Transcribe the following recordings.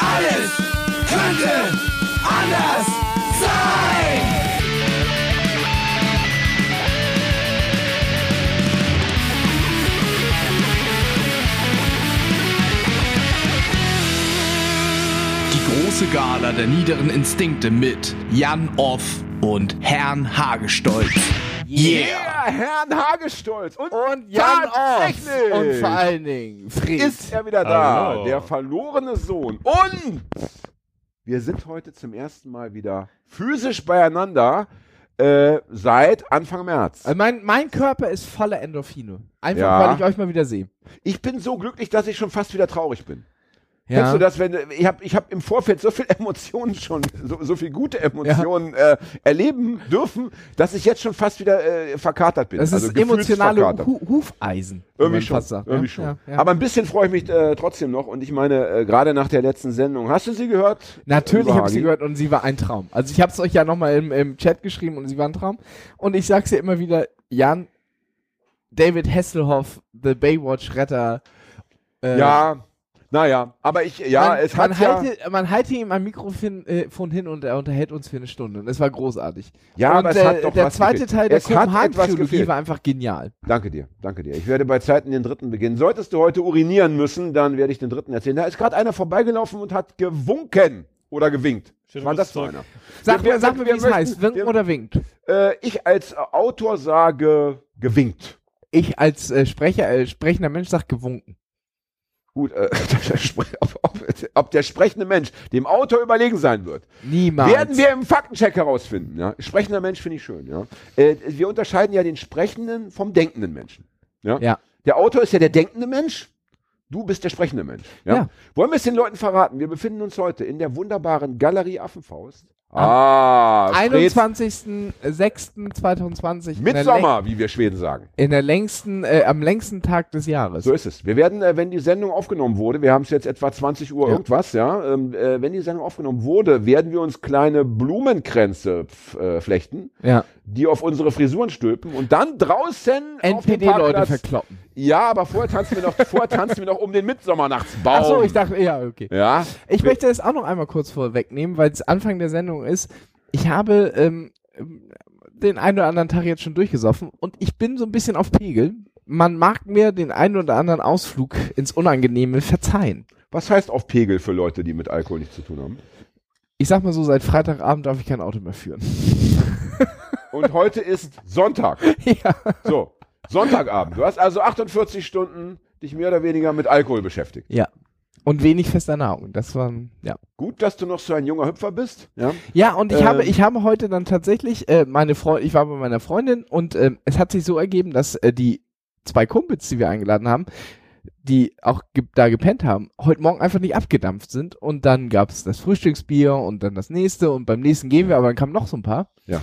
Alles könnte anders sein. Die große Gala der niederen Instinkte mit Jan Off und Herrn Hagestolz. Yeah, Herrn Hagestolz und, Und Jan Off. Und vor allen Dingen Fred. ist er wieder da, Hallo. der verlorene Sohn. Und wir sind heute zum ersten Mal wieder physisch beieinander äh, seit Anfang März. Also mein, mein Körper ist voller Endorphine. Einfach, Ja. weil ich euch mal wieder sehe. Ich bin so glücklich, dass ich schon fast wieder traurig bin. Ja. Kennst du das, wenn ich habe ich hab im Vorfeld so viel Emotionen schon, so, so viel gute Emotionen äh, erleben dürfen, dass ich jetzt schon fast wieder äh, verkatert bin. Das also ist emotionale. Hu Hufeisen. wie Irgendwie schon. sagt, irgendwie ja? schon. Ja, ja. Aber ein bisschen freue ich mich äh, trotzdem noch. Und ich meine, äh, gerade nach der letzten Sendung, hast du sie gehört? Natürlich habe ich sie gehört und sie war ein Traum. Also ich habe es euch ja nochmal im, im Chat geschrieben und sie war ein Traum. Und ich sag's dir immer wieder, Jan, David Hasselhoff, The Baywatch-Retter. äh, Ja, naja, aber ich, ja, man, es man, hat ja, halte, man halte ihm ein Mikrofon äh, von hin und er unterhält uns für eine Stunde. Und es war großartig. ja, und aber es äh, hat doch der was zweite gefehlt. Teil der Kopenhagen-Trilogie war einfach genial. Danke dir, danke dir. Ich werde bei Zeiten den dritten beginnen. Solltest du heute urinieren müssen, dann werde ich den dritten erzählen. Da ist gerade einer vorbeigelaufen und hat gewunken oder gewinkt. War das so einer? Sag Wir- mir, sag mir wie es heißt. Winken wir- oder winkt? Äh, ich als Autor sage gewinkt. Ich als äh, Sprecher, äh, sprechender Mensch sag gewunken. Gut, äh, ob, ob der sprechende Mensch dem Autor überlegen sein wird, Niemals. werden wir im Faktencheck herausfinden. Ja? Sprechender Mensch finde ich schön. Ja? Äh, wir unterscheiden ja den sprechenden vom denkenden Menschen. Ja? Ja. Der Autor ist ja der denkende Mensch. Du bist der sprechende Mensch. Ja? Ja. Wollen wir es den Leuten verraten? Wir befinden uns heute in der wunderbaren Galerie Affenfaust. Ah, Freds 21.06.2020. in der Mitsommer, wie wir Schweden sagen. In der längsten, äh, am längsten Tag des Jahres. So ist es. Wir werden, äh, wenn die Sendung aufgenommen wurde, wir haben es jetzt etwa 20 Uhr Ja. irgendwas, ja, ähm, äh, wenn die Sendung aufgenommen wurde, werden wir uns kleine Blumenkränze äh, flechten, Ja. die auf unsere Frisuren stülpen und dann draußen NPD-Leute verkloppen. Ja, aber vorher tanzen wir noch, vorher tanzen wir noch um den Mitsommernachtsbaum. Ach so, ich dachte, ja, okay. Ja. Ich möchte das auch noch einmal kurz vorwegnehmen, weil es Anfang der Sendung ist. Ich habe ähm, ähm, den einen oder anderen Tag jetzt schon durchgesoffen und ich bin so ein bisschen auf Pegel. Man mag mir den einen oder anderen Ausflug ins Unangenehme verzeihen. Was heißt auf Pegel für Leute, die mit Alkohol nichts zu tun haben? Ich sag mal so, seit Freitagabend darf ich kein Auto mehr führen. Und heute ist Sonntag. ja. So, Sonntagabend. Du hast also 48 Stunden dich mehr oder weniger mit Alkohol beschäftigt. Ja. Und wenig fester Nahrung. Das war, ja. Gut, dass du noch so ein junger Hüpfer bist. Ja. Ja, und ich Ähm. habe, ich habe heute dann tatsächlich, äh, meine Freundin, ich war bei meiner Freundin und ähm, es hat sich so ergeben, dass äh, die zwei Kumpels, die wir eingeladen haben, die auch ge da gepennt haben, heute Morgen einfach nicht abgedampft sind und dann gab es das Frühstücksbier und dann das nächste und beim nächsten gehen wir, aber dann kamen noch so ein paar. Ja.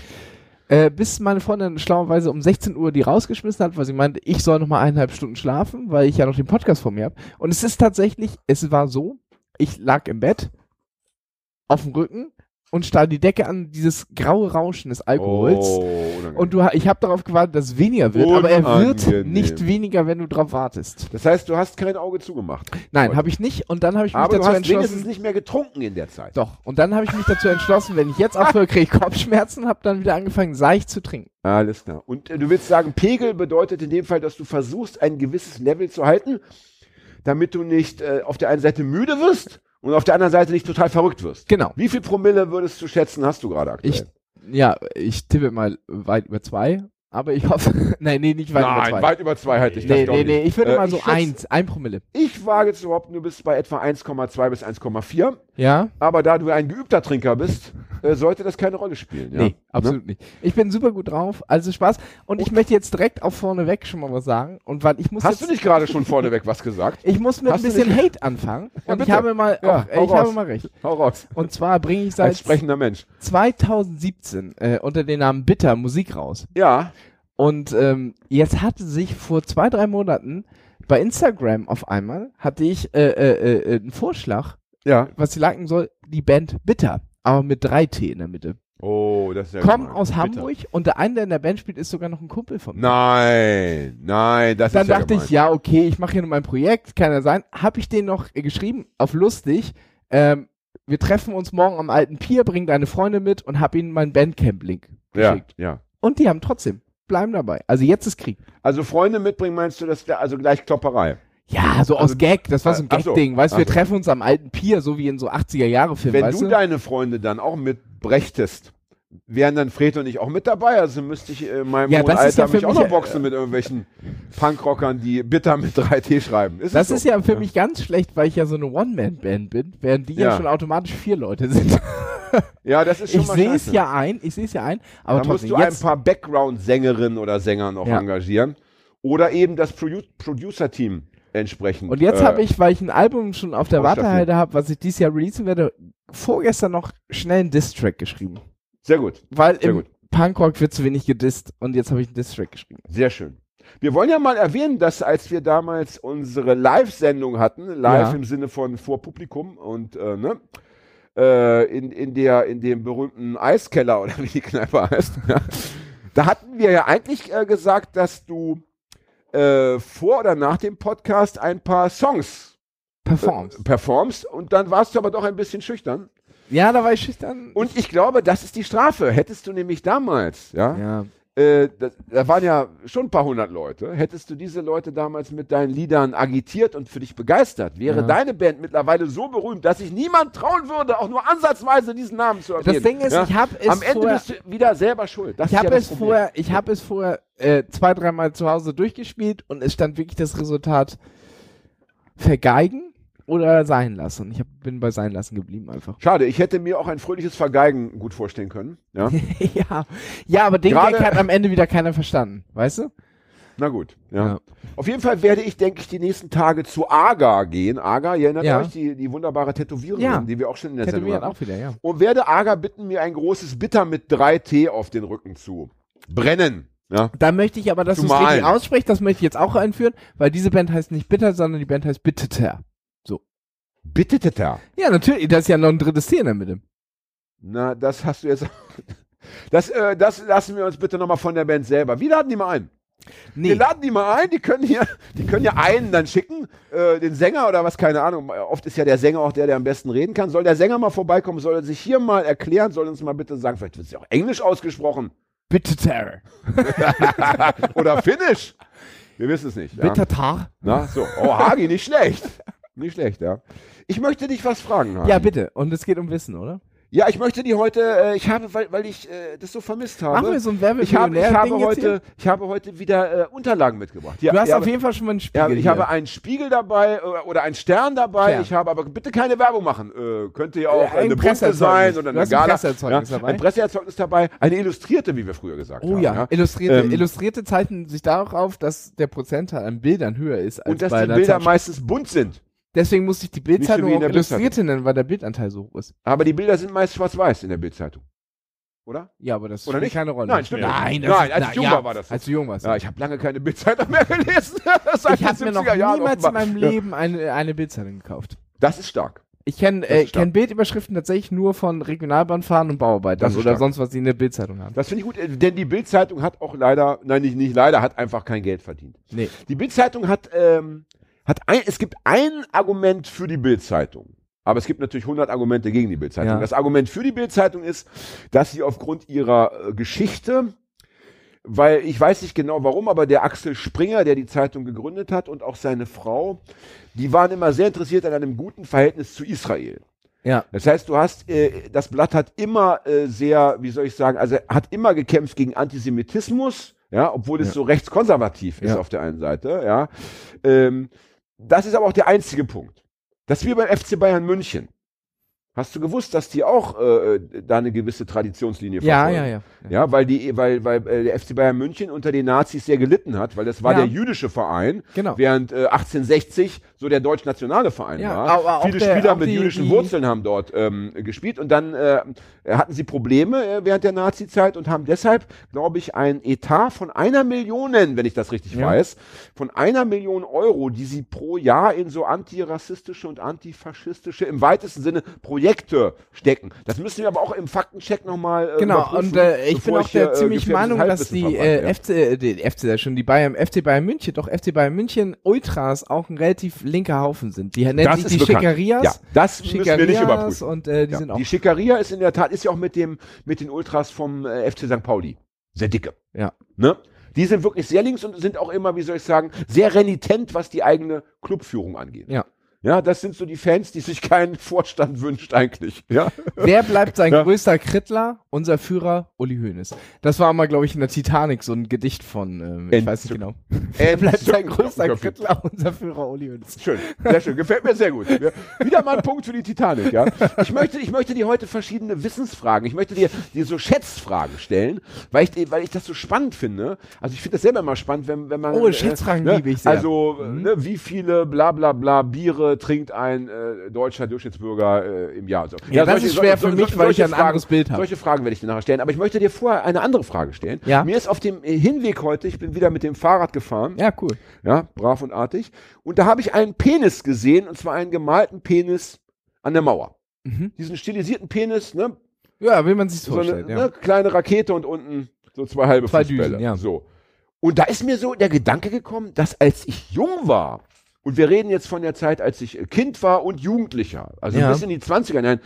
Äh, bis meine Freundin schlauerweise um 16 Uhr die rausgeschmissen hat, weil sie meinte, ich soll noch mal eineinhalb Stunden schlafen, weil ich ja noch den Podcast vor mir habe. Und es ist tatsächlich, es war so, ich lag im Bett, auf dem Rücken und starr die Decke an, dieses graue Rauschen des Alkohols. Oh, unangenehm. Und du, ich habe darauf gewartet, dass es weniger wird, aber er wird Unangenehm. nicht weniger, wenn du drauf wartest. das heißt, du hast kein Auge zugemacht. Nein, habe ich nicht. Und dann habe ich mich Aber du dazu hast wenigstens entschlossen. nicht mehr getrunken in der Zeit. Doch. Und dann habe ich mich dazu entschlossen, wenn ich jetzt aufhöre, kriege ich Kopfschmerzen, habe dann wieder angefangen, seicht zu trinken. Alles klar. Und äh, du willst sagen, Pegel bedeutet in dem Fall, dass du versuchst, ein gewisses Level zu halten, damit du nicht äh, auf der einen Seite müde wirst und auf der anderen Seite nicht total verrückt wirst. Genau. Wie viel Promille würdest du schätzen, hast du gerade aktuell? Ich, ja, ich tippe mal weit über zwei. Aber ich hoffe, nein, nee, nicht weit über Nein, zwei. weit über zwei halte ich. das nee, glaub nee, nee, ich würde Äh, mal so eins, ein Promille. Ich wage zu behaupten, du bist bei etwa 1,2 bis 1,4. Ja? Aber da du ein geübter Trinker bist, äh, sollte das keine Rolle spielen. Ja? Nee, absolut nicht. Ich bin super gut drauf, also Spaß. Und ich möchte jetzt direkt auch vorneweg schon mal was sagen. Und weil ich muss Hast du nicht gerade schon vorneweg was gesagt? ich muss mit Hast ein bisschen Hate anfangen. Ja, Und ich habe mal, Ja, auch, ich habe raus. mal recht. Hau raus. Und zwar bringe ich Als seit sprechender Mensch. 2017 äh, unter dem Namen Bitter Musik raus. Ja. Und ähm, jetzt hatte sich vor zwei, drei Monaten bei Instagram auf einmal, hatte ich äh, äh, äh, einen Vorschlag, Ja. was sie liken soll, die Band Bitter, aber mit drei T in der Mitte. Oh, das ist ja Kommen gemein. aus Bitter. Hamburg und der eine, der in der Band spielt, ist sogar noch ein Kumpel von mir. Nein, nein, das Dann ist ja dachte ich, gemein. ja, okay, ich mache hier nur mein Projekt, kann ja sein. Hab ich den noch geschrieben, auf lustig, ähm, wir treffen uns morgen am alten Pier, bring deine Freunde mit und hab ihnen meinen Bandcamp-Link Ja, geschickt. ja. Und die haben trotzdem, bleiben dabei. Also jetzt ist Krieg. Also Freunde mitbringen, meinst du, das wäre also gleich Klopperei? Ja, so Also, aus Gag, das war so ein so, Gag-Ding. Weißt du, wir so. treffen uns am alten Pier, so wie in so 80er-Jahre-Filmen, Wenn weißt du du? deine Freunde dann auch mitbrächtest, wären dann Fred und ich auch mit dabei? Also müsste ich in meinem Ja, Alter ja für mich auch mich, noch boxen mit irgendwelchen Punkrockern, die bitter mit 3T schreiben. Ist Das ist so? ja für mich ganz schlecht, weil ich ja so eine One-Man-Band bin, während die ja. Ja. schon automatisch vier Leute sind. Ja, das ist schon Ich mal sehe es ja ein, ich sehe es ja ein, aber da musst du ein paar Background-Sängerinnen oder Sänger noch Ja. engagieren. Oder eben das Produ Producer-Team entsprechend. Und jetzt äh, habe ich, weil ich ein Album schon auf der. Wartehalde habe, was ich dieses Jahr releasen werde, vorgestern noch schnell einen Diss-Track geschrieben. Sehr gut, Weil Sehr im gut. Punkrock wird zu wenig gedisst und jetzt habe ich einen Diss-Track geschrieben. sehr schön. Wir wollen ja mal erwähnen, dass als wir damals unsere Live-Sendung hatten, live Ja. im Sinne von vor Publikum und äh, ne, äh, in, in, der, in dem berühmten Eiskeller oder wie die Kneipe heißt, da hatten wir ja eigentlich äh, gesagt, dass du äh, vor oder nach dem Podcast ein paar Songs Performs. äh, performst und dann warst du aber doch ein bisschen schüchtern. ja, da war ich schüchtern. Und ich glaube, das ist die Strafe. Hättest du nämlich damals, ja, ja. Äh, da, da waren ja schon ein paar hundert Leute, hättest du diese Leute damals mit deinen Liedern agitiert und für dich begeistert, wäre Ja. deine Band mittlerweile so berühmt, dass sich niemand trauen würde, auch nur ansatzweise diesen Namen zu erwähnen. Das Ding ist, ja? ich habe es Am Ende vorher, bist du wieder selber schuld. Das ich habe ja es Problem. vorher, ich habe es vorher äh, zwei, dreimal zu Hause durchgespielt und es stand wirklich das Resultat vergeigen oder sein lassen. Ich hab, bin bei sein lassen geblieben einfach. Schade, ich hätte mir auch ein fröhliches Vergeigen gut vorstellen können. Ja? ja. ja, aber den Gerade- Gag hat am Ende wieder keiner verstanden, weißt du? Na gut. Ja. Ja. Auf jeden Fall werde ich, denke ich, die nächsten Tage zu Aga gehen. Aga, ihr erinnert Ja. euch, die, die wunderbare Tätowiererin, Ja. die wir auch schon in der Sendung Tätowieren hatten. auch wieder, ja. und werde Aga bitten, mir ein großes Bitter mit 3T auf den Rücken zu brennen. Ja? Da möchte ich aber, dass du es richtig aussprichst, das möchte ich jetzt auch einführen, weil diese Band heißt nicht Bitter, sondern die Band heißt Bitteter. Bitte, Teta. Ja, natürlich, da ist ja noch ein drittes T in der Mitte. Na, das hast du jetzt. Das, äh, das lassen wir uns bitte nochmal von der Band selber. Wie laden die mal ein? Nee. Wir laden die mal ein, die können hier, die können ja einen dann schicken, äh, den Sänger oder was, keine Ahnung. Oft ist ja der Sänger auch der, der am besten reden kann. Soll der Sänger mal vorbeikommen, soll er sich hier mal erklären, soll uns mal bitte sagen, vielleicht wird es ja auch Englisch ausgesprochen. Bitteter. oder Finnisch. Wir wissen es nicht. Ja? Bittertar. Na, so. Oh, Hagi, nicht schlecht. Nicht schlecht, ja. Ich möchte dich was fragen, Hagi. Ja, bitte. Und es geht um Wissen, oder? Ja, ich möchte die heute, äh, ich habe, weil, weil ich äh, das so vermisst habe. Machen wir so ein Werbe ich habe, ich habe heute, ich habe heute wieder äh, Unterlagen mitgebracht. Ja, Du hast ja, auf jeden Fall schon mal einen Spiegel ja, ich hier. habe einen Spiegel dabei äh, oder einen Stern dabei. Stern. Ich habe aber bitte keine Werbung machen. Äh, könnte ja auch Äh, ein eine Presseerzeugnis. sein oder eine hast ein Gala. Presseerzeugnis dabei? Ein Presseerzeugnis dabei. Eine illustrierte, wie wir früher gesagt Oh haben. ja, Illustrierte, Ähm, Illustrierte zeichnen sich darauf, dass der Prozentteil an Bildern höher ist als Und dass bei die Bilder meistens bunt sind. Deswegen musste ich die Bildzeitung so in auch der Illustrierte nennen, weil der Bildanteil so hoch ist. Aber die Bilder sind meist schwarz-weiß in der Bildzeitung. Oder? Ja, aber das Oder spielt nicht? keine Rolle. Nein, stimmt Nein, das Nein, ist, als na, ich jung ja, war, war das. Als du jung warst. Ja, ich habe lange keine Bildzeitung mehr gelesen. Ich habe mir noch 70er Jahren niemals in offenbar. meinem Ja. Leben eine, eine Bildzeitung gekauft. Das ist stark. Ich kenne äh, kenn Bildüberschriften tatsächlich nur von Regionalbahnfahren und Bauarbeitern oder stark. sonst was, die eine Bildzeitung haben. Das finde ich gut, äh, denn die Bildzeitung hat auch leider, nein, nicht, nicht leider, hat einfach kein Geld verdient. Nee. Die Bildzeitung hat, ähm, hat ein, es gibt ein Argument für die Bildzeitung. Aber es gibt natürlich 100 Argumente gegen die Bildzeitung. Ja. Das Argument für die Bildzeitung ist, dass sie aufgrund ihrer äh, Geschichte, weil ich weiß nicht genau warum, aber der Axel Springer, der die Zeitung gegründet hat und auch seine Frau, die waren immer sehr interessiert an einem guten Verhältnis zu Israel. Ja. Das heißt, du hast, äh, das Blatt hat immer äh, sehr, wie soll ich sagen, also hat immer gekämpft gegen Antisemitismus, ja, obwohl es Ja. so rechtskonservativ ist Ja. auf der einen Seite, ja. Ähm, das ist aber auch der einzige Punkt. Das ist wie beim FC Bayern München. Hast du gewusst, dass die auch äh, da eine gewisse Traditionslinie Ja, verfolgen? ja, ja. Ja, weil die, weil, weil äh, der FC Bayern München unter den Nazis sehr gelitten hat, weil das war Ja. der jüdische Verein, Genau. während äh, 1860 so der deutsch-nationale Verein Ja, war. aber Viele der- Spieler mit die- jüdischen die- Wurzeln haben dort ähm, gespielt und dann äh, hatten sie Probleme äh, während der Nazi-Zeit und haben deshalb, glaube ich, ein Etat von einer Million, wenn ich das richtig Ja. weiß, von einer Million Euro, die sie pro Jahr in so antirassistische und antifaschistische, im weitesten Sinne, Projekte Projekte stecken. Das müssen wir aber auch im Faktencheck nochmal äh, Genau, und äh, ich bin auch der äh, ziemlich Meinung, dass die äh. FC, äh, die FC schon, die Bayern, FC Bayern München, doch FC Bayern München Ultras auch ein relativ linker Haufen sind. Die nennen Das sich die bekannt. Schicarias. Ja, das müssen wir nicht überprüfen. und äh, die Ja, sind auch die Schickeria ist in der Tat, ist ja auch mit dem, mit den Ultras vom äh, FC St. Pauli. Sehr dicke. Ja. Ne? Die sind wirklich sehr links und sind auch immer, wie soll ich sagen, sehr renitent, was die eigene Clubführung angeht. Ja. Ja, das sind so die Fans, die sich keinen Vorstand wünscht eigentlich. Ja. Wer bleibt sein Ja. größter Krittler? Unser Führer Uli Hoeneß. Das war mal, glaube ich, in der Titanic so ein Gedicht von, ähm, ich weiß nicht genau. Wer bleibt sein größter Krittler? Unser Führer Uli Hoeneß. Schön, sehr schön, gefällt mir sehr gut. Ja. Wieder mal ein Punkt für die Titanic, ja. Ich möchte, ich möchte dir heute verschiedene Wissensfragen, ich möchte dir, dir so Schätzfragen stellen, weil ich, weil ich das so spannend finde. Also ich finde das selber immer spannend, wenn, wenn man. Oh, Schätzfragen ne, liebe ich sehr. Also, Mhm. ne, wie viele bla bla bla Biere trinkt ein äh, deutscher Durchschnittsbürger äh, im Jahr? So. Ja, das ist schwer für mich, weil ich solche ein anderes Bild habe. Solche Fragen werde ich dir nachher stellen. Aber ich möchte dir vorher eine andere Frage stellen. Ja. Mir ist auf dem äh, Hinweg heute, ich bin wieder mit dem Fahrrad gefahren Ja, cool. ja, brav und artig. Und da habe ich einen Penis gesehen, und zwar einen gemalten Penis an der Mauer. Mhm. Diesen stilisierten Penis, ne? Ja, wie man sich So eine vorstellt, ja. ne, kleine Rakete und unten so zwei halbe Zwei Fußbälle. Düsen, ja. So. Und da ist mir so der Gedanke gekommen, dass als ich jung war, und wir reden jetzt von der Zeit, als ich äh, Kind war und Jugendlicher, also Ja. bis in die 20er hinein,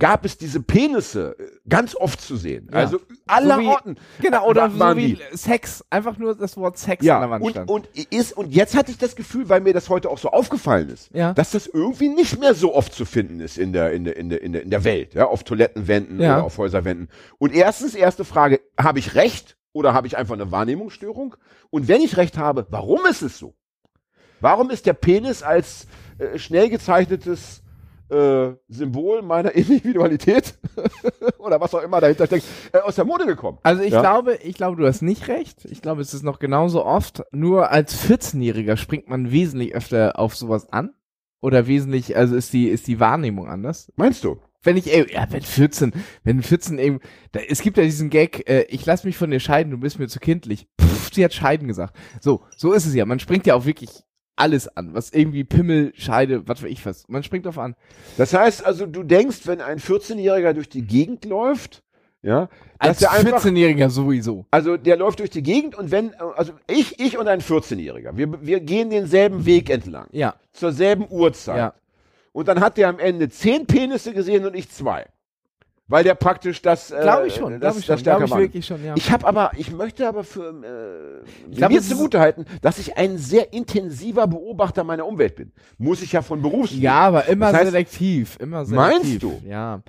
gab es diese Penisse äh, ganz oft zu sehen. Ja. Also aller So wie- Orten. Genau, oder so wie die. Sex. Einfach nur das Wort Sex an Ja, der Wand und, stand. und, ist, und jetzt hatte ich das Gefühl, weil mir das heute auch so aufgefallen ist, Ja. dass das irgendwie nicht mehr so oft zu finden ist in der, in der, in der, in der, in der Welt, ja, auf Toilettenwänden oder auf Häuserwänden. Und erstens, erste Frage, habe ich recht oder habe ich einfach eine Wahrnehmungsstörung? Und wenn ich recht habe, warum ist es so? Warum ist der Penis als äh, schnell gezeichnetes äh, Symbol meiner Individualität oder was auch immer dahinter steckt, äh, aus der Mode gekommen? Also ich Ja. glaube, ich glaube, du hast nicht recht. Ich glaube, es ist noch genauso oft. Nur als 14-Jähriger springt man wesentlich öfter auf sowas an. Oder wesentlich, also ist die, ist die Wahrnehmung anders. Meinst du? Wenn ich, ey, ja, wenn 14, wenn 14 eben, da, es gibt ja diesen Gag, äh, ich lass mich von dir scheiden, du bist mir zu kindlich. Pff, sie hat scheiden gesagt. So, so ist es ja. Man springt ja auch wirklich alles an, was irgendwie Pimmel, Scheide, was weiß ich was. Man springt auf an. Das heißt also, du denkst, wenn ein 14-Jähriger durch die Gegend läuft, ja, Als dass er einfach, 14-Jähriger sowieso. also der läuft durch die Gegend und wenn, also ich, ich und ein 14-Jähriger, wir, wir gehen denselben Weg entlang, Ja, zur selben Uhrzeit. ja. Und dann hat der am Ende zehn Penisse gesehen und ich zwei. Weil der praktisch das, äh, Glaube ich schon, das, ich das schon, stärker glaube ich wirklich schon, ja. Ich habe aber, ich möchte aber für äh, glaub, mir zugute halten, dass ich ein sehr intensiver Beobachter meiner Umwelt bin. Muss ich ja von Berufs. Ja, aber immer Das heißt- selektiv, immer Meinst selektiv. du? Ja.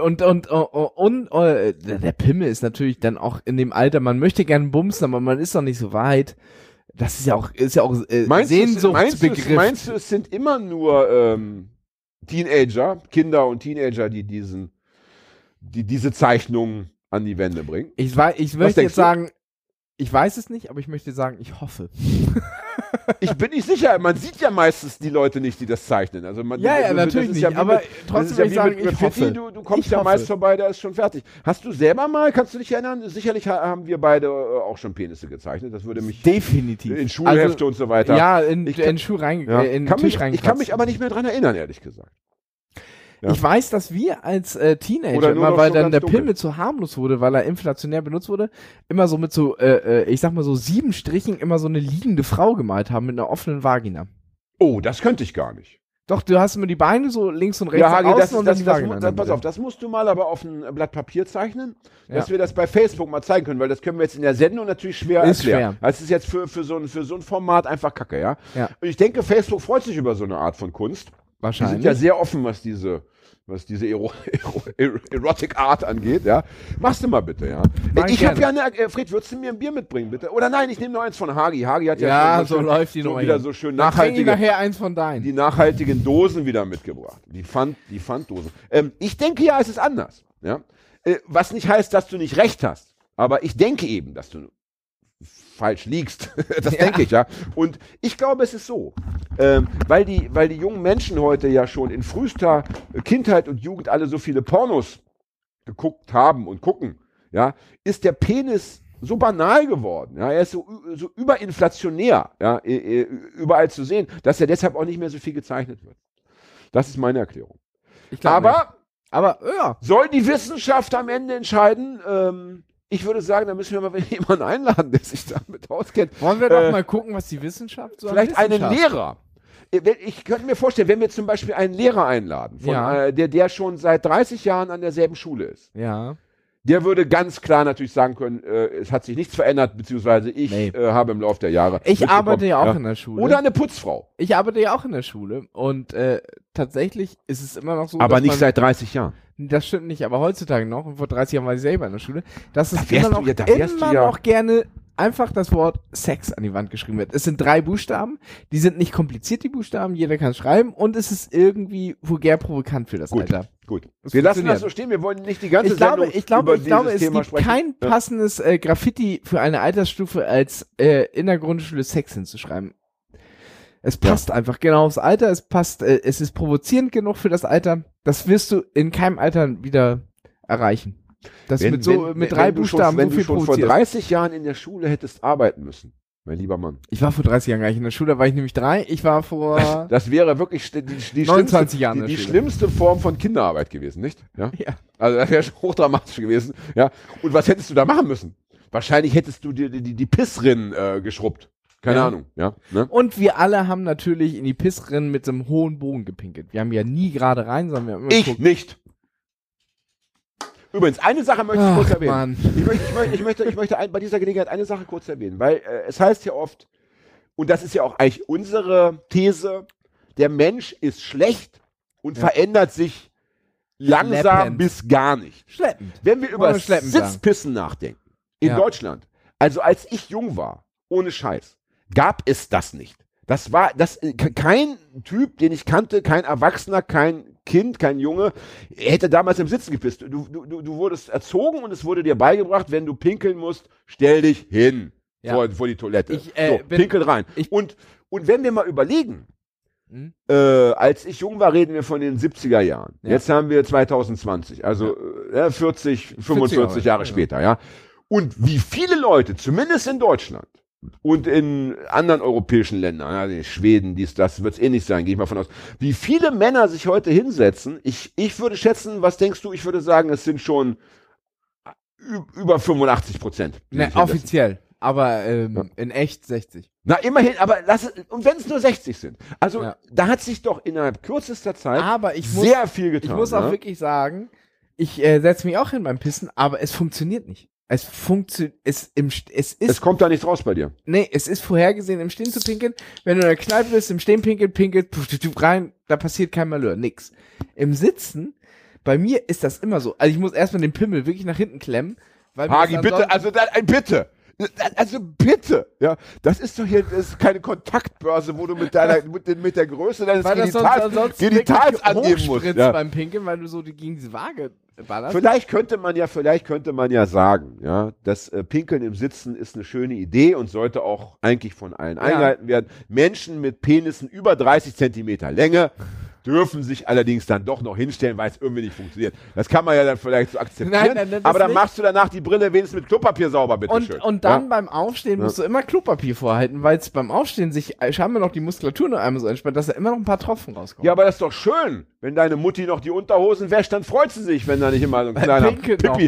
Und und und, und äh, der Pimmel ist natürlich dann auch in dem Alter, man möchte gerne bumsen, aber man ist noch nicht so weit. Das ist ja auch ist ja auch äh, Meinst du, es- meinst, du, Sehnsuchtsbegriff. es- meinst du, es sind immer nur ähm, Teenager, Kinder und Teenager, die diesen, die diese Zeichnungen an die Wände bringen? ich weiß, ich möchte jetzt du? sagen, ich weiß es nicht, aber ich möchte sagen, ich hoffe. Ich bin nicht sicher. Man sieht ja meistens die Leute nicht, die das zeichnen. Also man, Ja, ja, das natürlich nicht, Ja aber mit, trotzdem will ich sagen, ich hoffe. Du, du kommst Ich ja hoffe. meist vorbei, der ist schon fertig. Hast du selber mal, kannst du dich erinnern? Sicherlich ha- haben wir beide äh, auch schon Penisse gezeichnet. Das würde mich Definitiv. in Schulhefte Also, und so weiter. Ja, in, Ich in Schuh rein, Ja. in kann mich, ich kann mich aber nicht mehr dran erinnern, ehrlich gesagt. Ja. Ich weiß, dass wir als äh, Teenager immer, weil so dann der dunkel. Pimmel zu harmlos wurde, weil er inflationär benutzt wurde, immer so mit so, äh, äh, ich sag mal so sieben Strichen immer so eine liegende Frau gemalt haben mit einer offenen Vagina. Oh, das könnte ich gar nicht. Doch, du hast immer die Beine so links und rechts Ja, und Hagi, das, und das, dann das, die Vagina. das, pass auf, das musst du mal aber auf ein Blatt Papier zeichnen, dass Ja. wir das bei Facebook mal zeigen können, weil das können wir jetzt in der Sendung natürlich schwer Ist erklären. schwer. Das ist jetzt für, für, so ein, für so ein Format einfach kacke, ja? Ja. Und ich denke, Facebook freut sich über so eine Art von Kunst. Die Wahrscheinlich. sind ja sehr offen, was diese, was diese Ero Ero Ero Erotic Art angeht, ja. Machst du mal bitte, ja. Mach ich habe ja eine, äh, Fred, würdest du mir ein Bier mitbringen, bitte? Oder nein, ich nehme noch eins von Hagi. Hagi hat ja, ja, schon so schön, läuft die so wieder so schön nachhaltige, nachher eins von deinen. die nachhaltigen Dosen wieder mitgebracht. Die Pfand, die Pfanddosen. Ähm, ich denke ja, es ist anders. Ja? Äh, was nicht heißt, dass du nicht recht hast. Aber ich denke eben, dass du falsch liegst. das Ja. denke ich, ja. Und ich glaube, es ist so. Ähm, weil, die, weil die jungen Menschen heute ja schon in frühester Kindheit und Jugend alle so viele Pornos geguckt haben und gucken, ja, ist der Penis so banal geworden. Ja, er ist so, so überinflationär, ja, überall zu sehen, dass er deshalb auch nicht mehr so viel gezeichnet wird. Das ist meine Erklärung. Glaub nicht. Aber Aber ja. Soll die Wissenschaft am Ende entscheiden? Ähm, ich würde sagen, da müssen wir mal jemanden einladen, der sich damit auskennt. Wollen wir doch Äh, mal gucken, was die Wissenschaft so Vielleicht einen Lehrer. Äh, Ich könnte mir vorstellen, wenn wir zum Beispiel einen Lehrer einladen, von, Ja. äh, der, der schon seit 30 Jahren an derselben Schule ist, Ja. der würde ganz klar natürlich sagen können, äh, es hat sich nichts verändert, beziehungsweise ich Nee. äh, habe im Laufe der Jahre. Ich arbeite ja auch in der Schule. Oder eine Putzfrau. ich arbeite ja auch in der Schule und äh, tatsächlich ist es immer noch so, Aber nicht seit 30 Jahren. Das stimmt nicht, aber heutzutage noch und vor 30 Jahren war ich selber in der Schule, dass es Da immer noch, ja- da immer ja- noch gerne einfach das Wort Sex an die Wand geschrieben wird. Es sind drei Buchstaben, die sind nicht kompliziert, die Buchstaben, jeder kann schreiben und es ist irgendwie vulgär provokant für das Gut. Alter. Gut. Das wir lassen das so stehen. Wir wollen nicht die ganze Ich glaube, ich glaube, über ich glaube, es Thema gibt sprechen. kein passendes äh, Graffiti für eine Altersstufe als äh, in der Grundschule Sex hinzuschreiben. Es passt einfach genau aufs Alter, es passt, äh, es ist provozierend genug für das Alter. Das wirst du in keinem Alter wieder erreichen. Das Wenn- mit so wenn- mit drei Buchstaben schon, wenn so viel du schon vor provoziert. 30 Jahren in der Schule hättest arbeiten müssen, mein lieber Mann. Ich war vor 30 Jahren gar nicht in der Schule, da war ich nämlich drei. Ich war vor Das wäre wirklich die, die, 29 schlimmste, die, die schlimmste Form von Kinderarbeit gewesen, nicht? Ja. ja. Also das wäre schon hochdramatisch gewesen. Ja. Und was hättest du da machen müssen? Wahrscheinlich hättest du dir die, die, die Pissrinnen äh, geschrubbt. Keine Ja. Ahnung. Ja. Ne? Und wir alle haben natürlich in die Pissrinnen mit einem hohen Bogen gepinkelt. Wir haben ja nie gerade rein, sondern wir haben immer Ich geguckt, nicht. Übrigens, eine Sache möchte ich kurz Ach, erwähnen. Mann. Ich möchte, ich möchte, ich möchte, ich möchte ein, bei dieser Gelegenheit eine Sache kurz erwähnen, weil äh, es heißt ja oft, und das ist ja auch eigentlich unsere These, der Mensch ist schlecht und Ja. verändert sich langsam Schleppend. bis gar nicht. Schleppend. Wenn wir über schleppend sagen. Sitzpissen nachdenken, in Ja. Deutschland, also als ich jung war, ohne Scheiß, gab es das nicht. Das war das äh, ke- kein Typ, den ich kannte, kein Erwachsener, kein Kind, kein Junge, hätte damals im Sitzen gepisst. Du, du, du, wurdest erzogen und es wurde dir beigebracht, wenn du pinkeln musst, stell dich hin Ja. vor, vor die Toilette. Ich, äh, so, bin- pinkel rein. ich- und, und wenn wir mal überlegen, Hm? äh, als ich jung war, reden wir von den 70er Jahren. Ja. Jetzt haben wir 2020, also äh, ja, 40, 45 Jahre ja. später, ja. Und wie viele Leute, zumindest in Deutschland und in anderen europäischen Ländern, ja, die Schweden, dies, das, wird es ähnlich sein, gehe ich mal von aus, wie viele Männer sich heute hinsetzen, ich, ich würde schätzen, was denkst du, ich würde sagen, es sind schon ü- über 85 Prozent. Ne, offiziell. Aber ähm, Ja. in echt 60. Na, immerhin, aber lass es, und wenn es nur 60 sind. Also, Ja. da hat sich doch innerhalb kürzester Zeit Aber ich muss, sehr viel ich getan. muss auch ne? wirklich sagen, ich äh, setze mich auch hin beim Pissen, aber es funktioniert nicht. Es funktioniert, es, im, es ist, Es kommt da nichts raus bei dir. nee, es ist vorhergesehen, im Stehen zu pinkeln. Wenn du in der Kneipe bist, im Stehen pinkelt, pinkelt, puf, puf, puf, rein, da passiert kein Malheur, nix. Im Sitzen, bei mir ist das immer so. Also ich muss erstmal den Pimmel wirklich nach hinten klemmen. Weil Hagi, bitte, also, da, ein bitte. Also bitte, ja, das ist doch hier, das ist keine Kontaktbörse, wo du mit deiner, mit, den, mit der Größe deines weil Genitals, Genitals angeben musst. Ja. beim Pinkeln, weil du so die, gegen diese Waage ballerst. Vielleicht könnte man ja, vielleicht könnte man ja sagen, ja, das äh, Pinkeln im Sitzen ist eine schöne Idee und sollte auch eigentlich von allen eingehalten werden. Menschen mit Penissen über 30 Zentimeter Länge dürfen sich allerdings dann doch noch hinstellen, weil es irgendwie nicht funktioniert. Das kann man ja dann vielleicht so akzeptieren. Nein, nein, nein, aber dann nicht. machst du danach die Brille wenigstens mit Klopapier sauber, bitte Und, schön. und dann ja? beim Aufstehen Ja. musst du immer Klopapier vorhalten, weil es beim Aufstehen sich scheinbar noch die Muskulatur noch einmal so entspannt, dass da immer noch ein paar Tropfen rauskommen. Ja, aber das ist doch schön. Wenn deine Mutti noch die Unterhosen wäscht, dann freut sie sich, wenn da nicht immer so ein kleiner Pinkelt noch.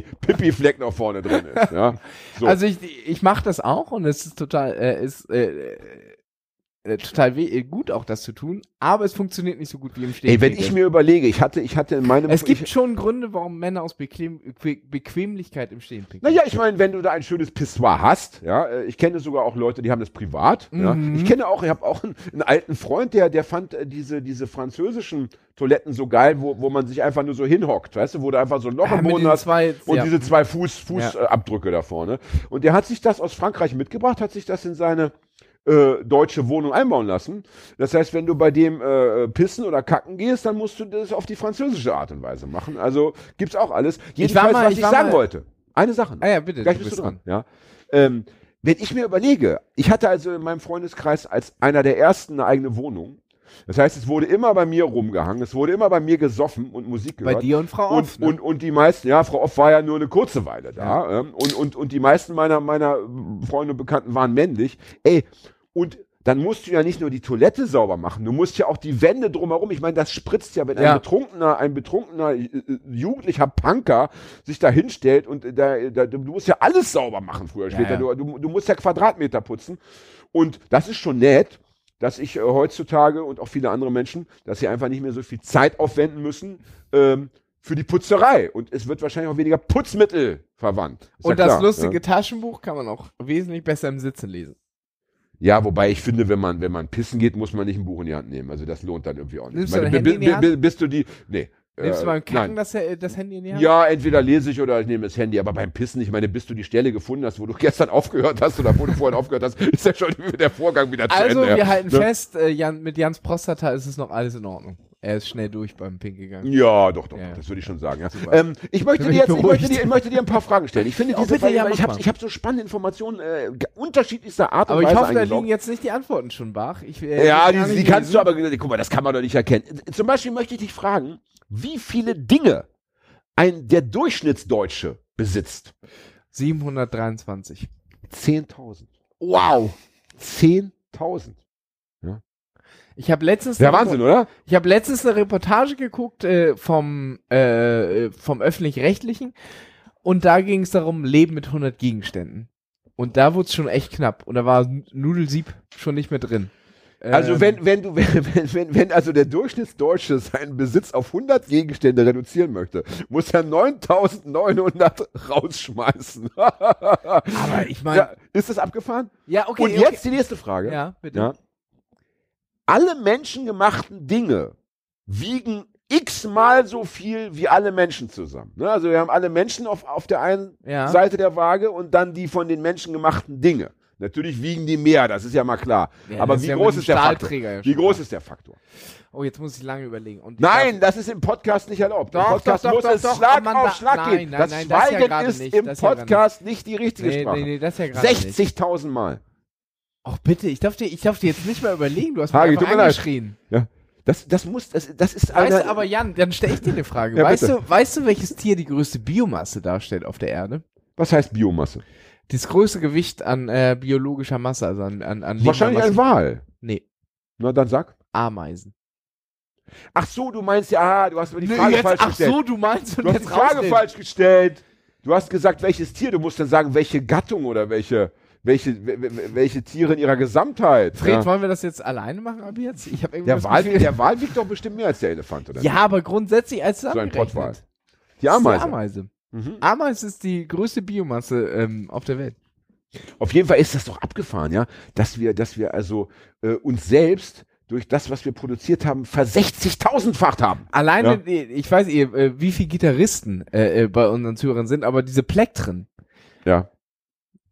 Noch vorne drin ist. Ja? So. Also ich, ich mache das auch und es ist total, äh, ist, äh, total weh, äh, gut auch das zu tun, aber es funktioniert nicht so gut wie im Stehen. Ey, wenn ich mir überlege, ich hatte, ich hatte in meinem es gibt ich, schon Gründe, warum Männer aus Bequem, Be Bequemlichkeit im Stehen pinkeln. Naja, ich meine, wenn du da ein schönes Pissoir hast, ja, äh, ich kenne sogar auch Leute, die haben das privat. Ja. Mhm. Ich kenne auch, ich habe auch einen, einen alten Freund, der, der fand äh, diese, diese französischen Toiletten so geil, wo, wo man sich einfach nur so hinhockt, weißt du, wo du einfach so ein Loch Ah, im Boden den hast zwei- und ja. diese zwei Fuß, Fußabdrücke Ja. äh, da vorne. Und der hat sich das aus Frankreich mitgebracht, hat sich das in seine äh, deutsche Wohnung einbauen lassen. Das heißt, wenn du bei dem äh, pissen oder kacken gehst, dann musst du das auf die französische Art und Weise machen. Also gibt's auch alles. Jedenfalls, mal- was ich ich sagen mal- wollte. Eine Sache. Ah ja, bitte. Gleich du bist du bist dran. Ja. Ähm, wenn ich mir überlege, ich hatte also in meinem Freundeskreis als einer der ersten eine eigene Wohnung. Das heißt, es wurde immer bei mir rumgehangen, es wurde immer bei mir gesoffen und Musik Bei gehört. dir und Frau und, Off, ne? und, und die meisten, ja, Frau Off war ja nur eine kurze Weile da. Ähm, und, und, und die meisten meiner, meiner Freunde und Bekannten waren männlich. Ey, und dann musst du ja nicht nur die Toilette sauber machen, du musst ja auch die Wände drumherum. Ich meine, das spritzt ja, wenn Ja. ein betrunkener, ein betrunkener äh, äh, jugendlicher Punker sich da hinstellt und äh, da, da, du musst ja alles sauber machen früher oder Ja, später. ja. Du, du, musst ja Quadratmeter putzen. Und das ist schon nett, dass ich äh, heutzutage und auch viele andere Menschen, dass sie einfach nicht mehr so viel Zeit aufwenden müssen ähm, für die Putzerei. Und es wird wahrscheinlich auch weniger Putzmittel verwandt. Ist ja Und das klar, lustige Ja. Taschenbuch kann man auch wesentlich besser im Sitzen lesen. Ja, wobei ich finde, wenn man, wenn man pissen geht, muss man nicht ein Buch in die Hand nehmen. Also das lohnt dann irgendwie auch nicht. Nimmst du meine, Handy in die Bist du die. Nee. Nimmst äh, du beim Kacken nein. das, äh, das Handy in die Hand? Ja, entweder lese ich oder ich nehme das Handy, aber beim Pissen, ich meine, bis du die Stelle gefunden hast, wo du gestern aufgehört hast oder wo du vorhin aufgehört hast, ist ja schon der Vorgang wieder zu Also, Ende. wir ja. halten Ne? fest, äh, Jan, mit Jans Prostata ist es noch alles in Ordnung. Er ist schnell durch beim Pink gegangen. Ja, doch, doch, Ja, das würde ich schon sagen. Ja. Ähm, ich, möchte dir jetzt, ich, möchte dir, ich möchte dir ein paar Fragen stellen. Ich finde diese bitte, Fragen, ja, ich habe hab so spannende Informationen äh, unterschiedlichster Art und Aber ich Weise hoffe, da liegen jetzt nicht die Antworten schon bach. Ich, äh, Ja, die, die kannst du aber, guck mal, das kann man doch nicht erkennen. Zum Beispiel möchte ich dich fragen, wie viele Dinge ein, der Durchschnittsdeutsche besitzt? 723. 10.000. Wow. 10.000. Ich habe letztens, Ja, eine Wahnsinn, oder? ich habe letztens eine Reportage geguckt äh, vom äh, vom öffentlich-rechtlichen und da ging es darum, Leben mit 100 Gegenständen. Und da wurde es schon echt knapp und da war Nudelsieb schon nicht mehr drin. Also Ähm, wenn, wenn du, wenn, wenn, wenn, wenn also der Durchschnittsdeutsche seinen Besitz auf 100 Gegenstände reduzieren möchte, muss er 9.900 rausschmeißen. aber ich meine, ja, ist das abgefahren? ja, okay, Und okay. jetzt die nächste Frage. ja, bitte. Ja. Alle menschengemachten Dinge wiegen x-mal so viel wie alle Menschen zusammen. Ne? Also wir haben alle Menschen auf, auf der einen Ja. Seite der Waage und dann die von den Menschen gemachten Dinge. Natürlich wiegen die mehr, das ist ja mal klar. Ja, Aber das wie ja groß ist der Faktor? Wie groß ist der Faktor? Oh, jetzt muss ich lange überlegen. Nein, das ist im Podcast nicht erlaubt. Im Doch, Podcast doch, doch, muss es Schlag Amanda- auf Schlag nein, gehen. nein, das nein, das Schweigen gerade ist nicht, im das Podcast nicht die darf, richtige nee, Sprache. nee, nee, das ist ja gerade nicht. 60.000 Mal. Ach bitte, ich darf dir, ich darf dir jetzt nicht mal überlegen, du hast Hagi, mich tut einfach angeschrien. Ja. Das, das muss, das, das ist Weißt eine, du, aber Jan, dann stelle ich dir eine Frage. Ja, weißt, bitte. du, weißt du, welches Tier die größte Biomasse darstellt auf der Erde? was heißt Biomasse? Das größte Gewicht an äh, biologischer Masse, also an, an, an Wahrscheinlich ein. Wal. Nee, Na, dann sag. Ameisen. Ach so, du meinst ja, ah, du hast mir die Frage jetzt, falsch ach gestellt. so, du meinst du hast die Frage rausnehmen. falsch gestellt. Du hast gesagt, welches Tier. Du musst dann sagen, welche Gattung oder welche, welche, we- we- welche Tiere in ihrer Gesamtheit. Fred, ja. wollen wir das jetzt alleine machen ab jetzt? Ich habe irgendwie der, Wal, Gefühl- der Wal wiegt doch bestimmt mehr als der Elefant, oder? Ja, aber grundsätzlich als ein zusammengerechnet. Pottwal. Die Ameise. Die Ameise. Mhm. Ameise ist die größte Biomasse ähm, auf der Welt. Auf jeden Fall ist das doch abgefahren, ja, dass wir, dass wir also äh, uns selbst durch das, was wir produziert haben, versechzigtausendfacht haben. Alleine, äh, ich weiß ihr, äh, wie viele Gitarristen äh, äh, bei unseren Zuhörern sind, aber diese Plektren. Ja.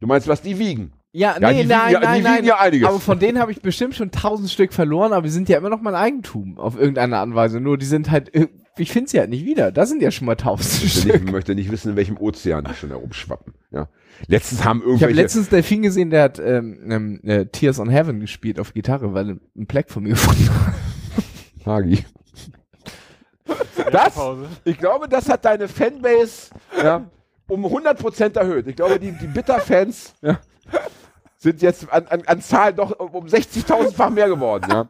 Du meinst, was die wiegen? Ja, Ja, nee, die nein, wiegen ja, nein, die nein. wiegen ja einiges. Aber von denen habe ich bestimmt schon tausend Stück verloren, aber die sind ja immer noch mein Eigentum auf irgendeine Art und Weise. Nur die sind halt, äh, ich finde sie halt nicht wieder. Das sind ja schon mal tausend Ich Stück. möchte nicht wissen, in welchem Ozean die schon herumschwappen. Ja. Letztens haben Ich habe irgendwelche. letztens Delfin gesehen, der hat ähm, ähm, äh, Tears on Heaven gespielt auf Gitarre, weil er einen Pleck von mir gefunden hat. Hagi. Das, ich glaube, das hat deine Fanbase ja, um 100% erhöht. Ich glaube, die, die Bitter-Fans ja, sind jetzt an, an, an Zahl doch um 60.000-fach mehr geworden. Ja.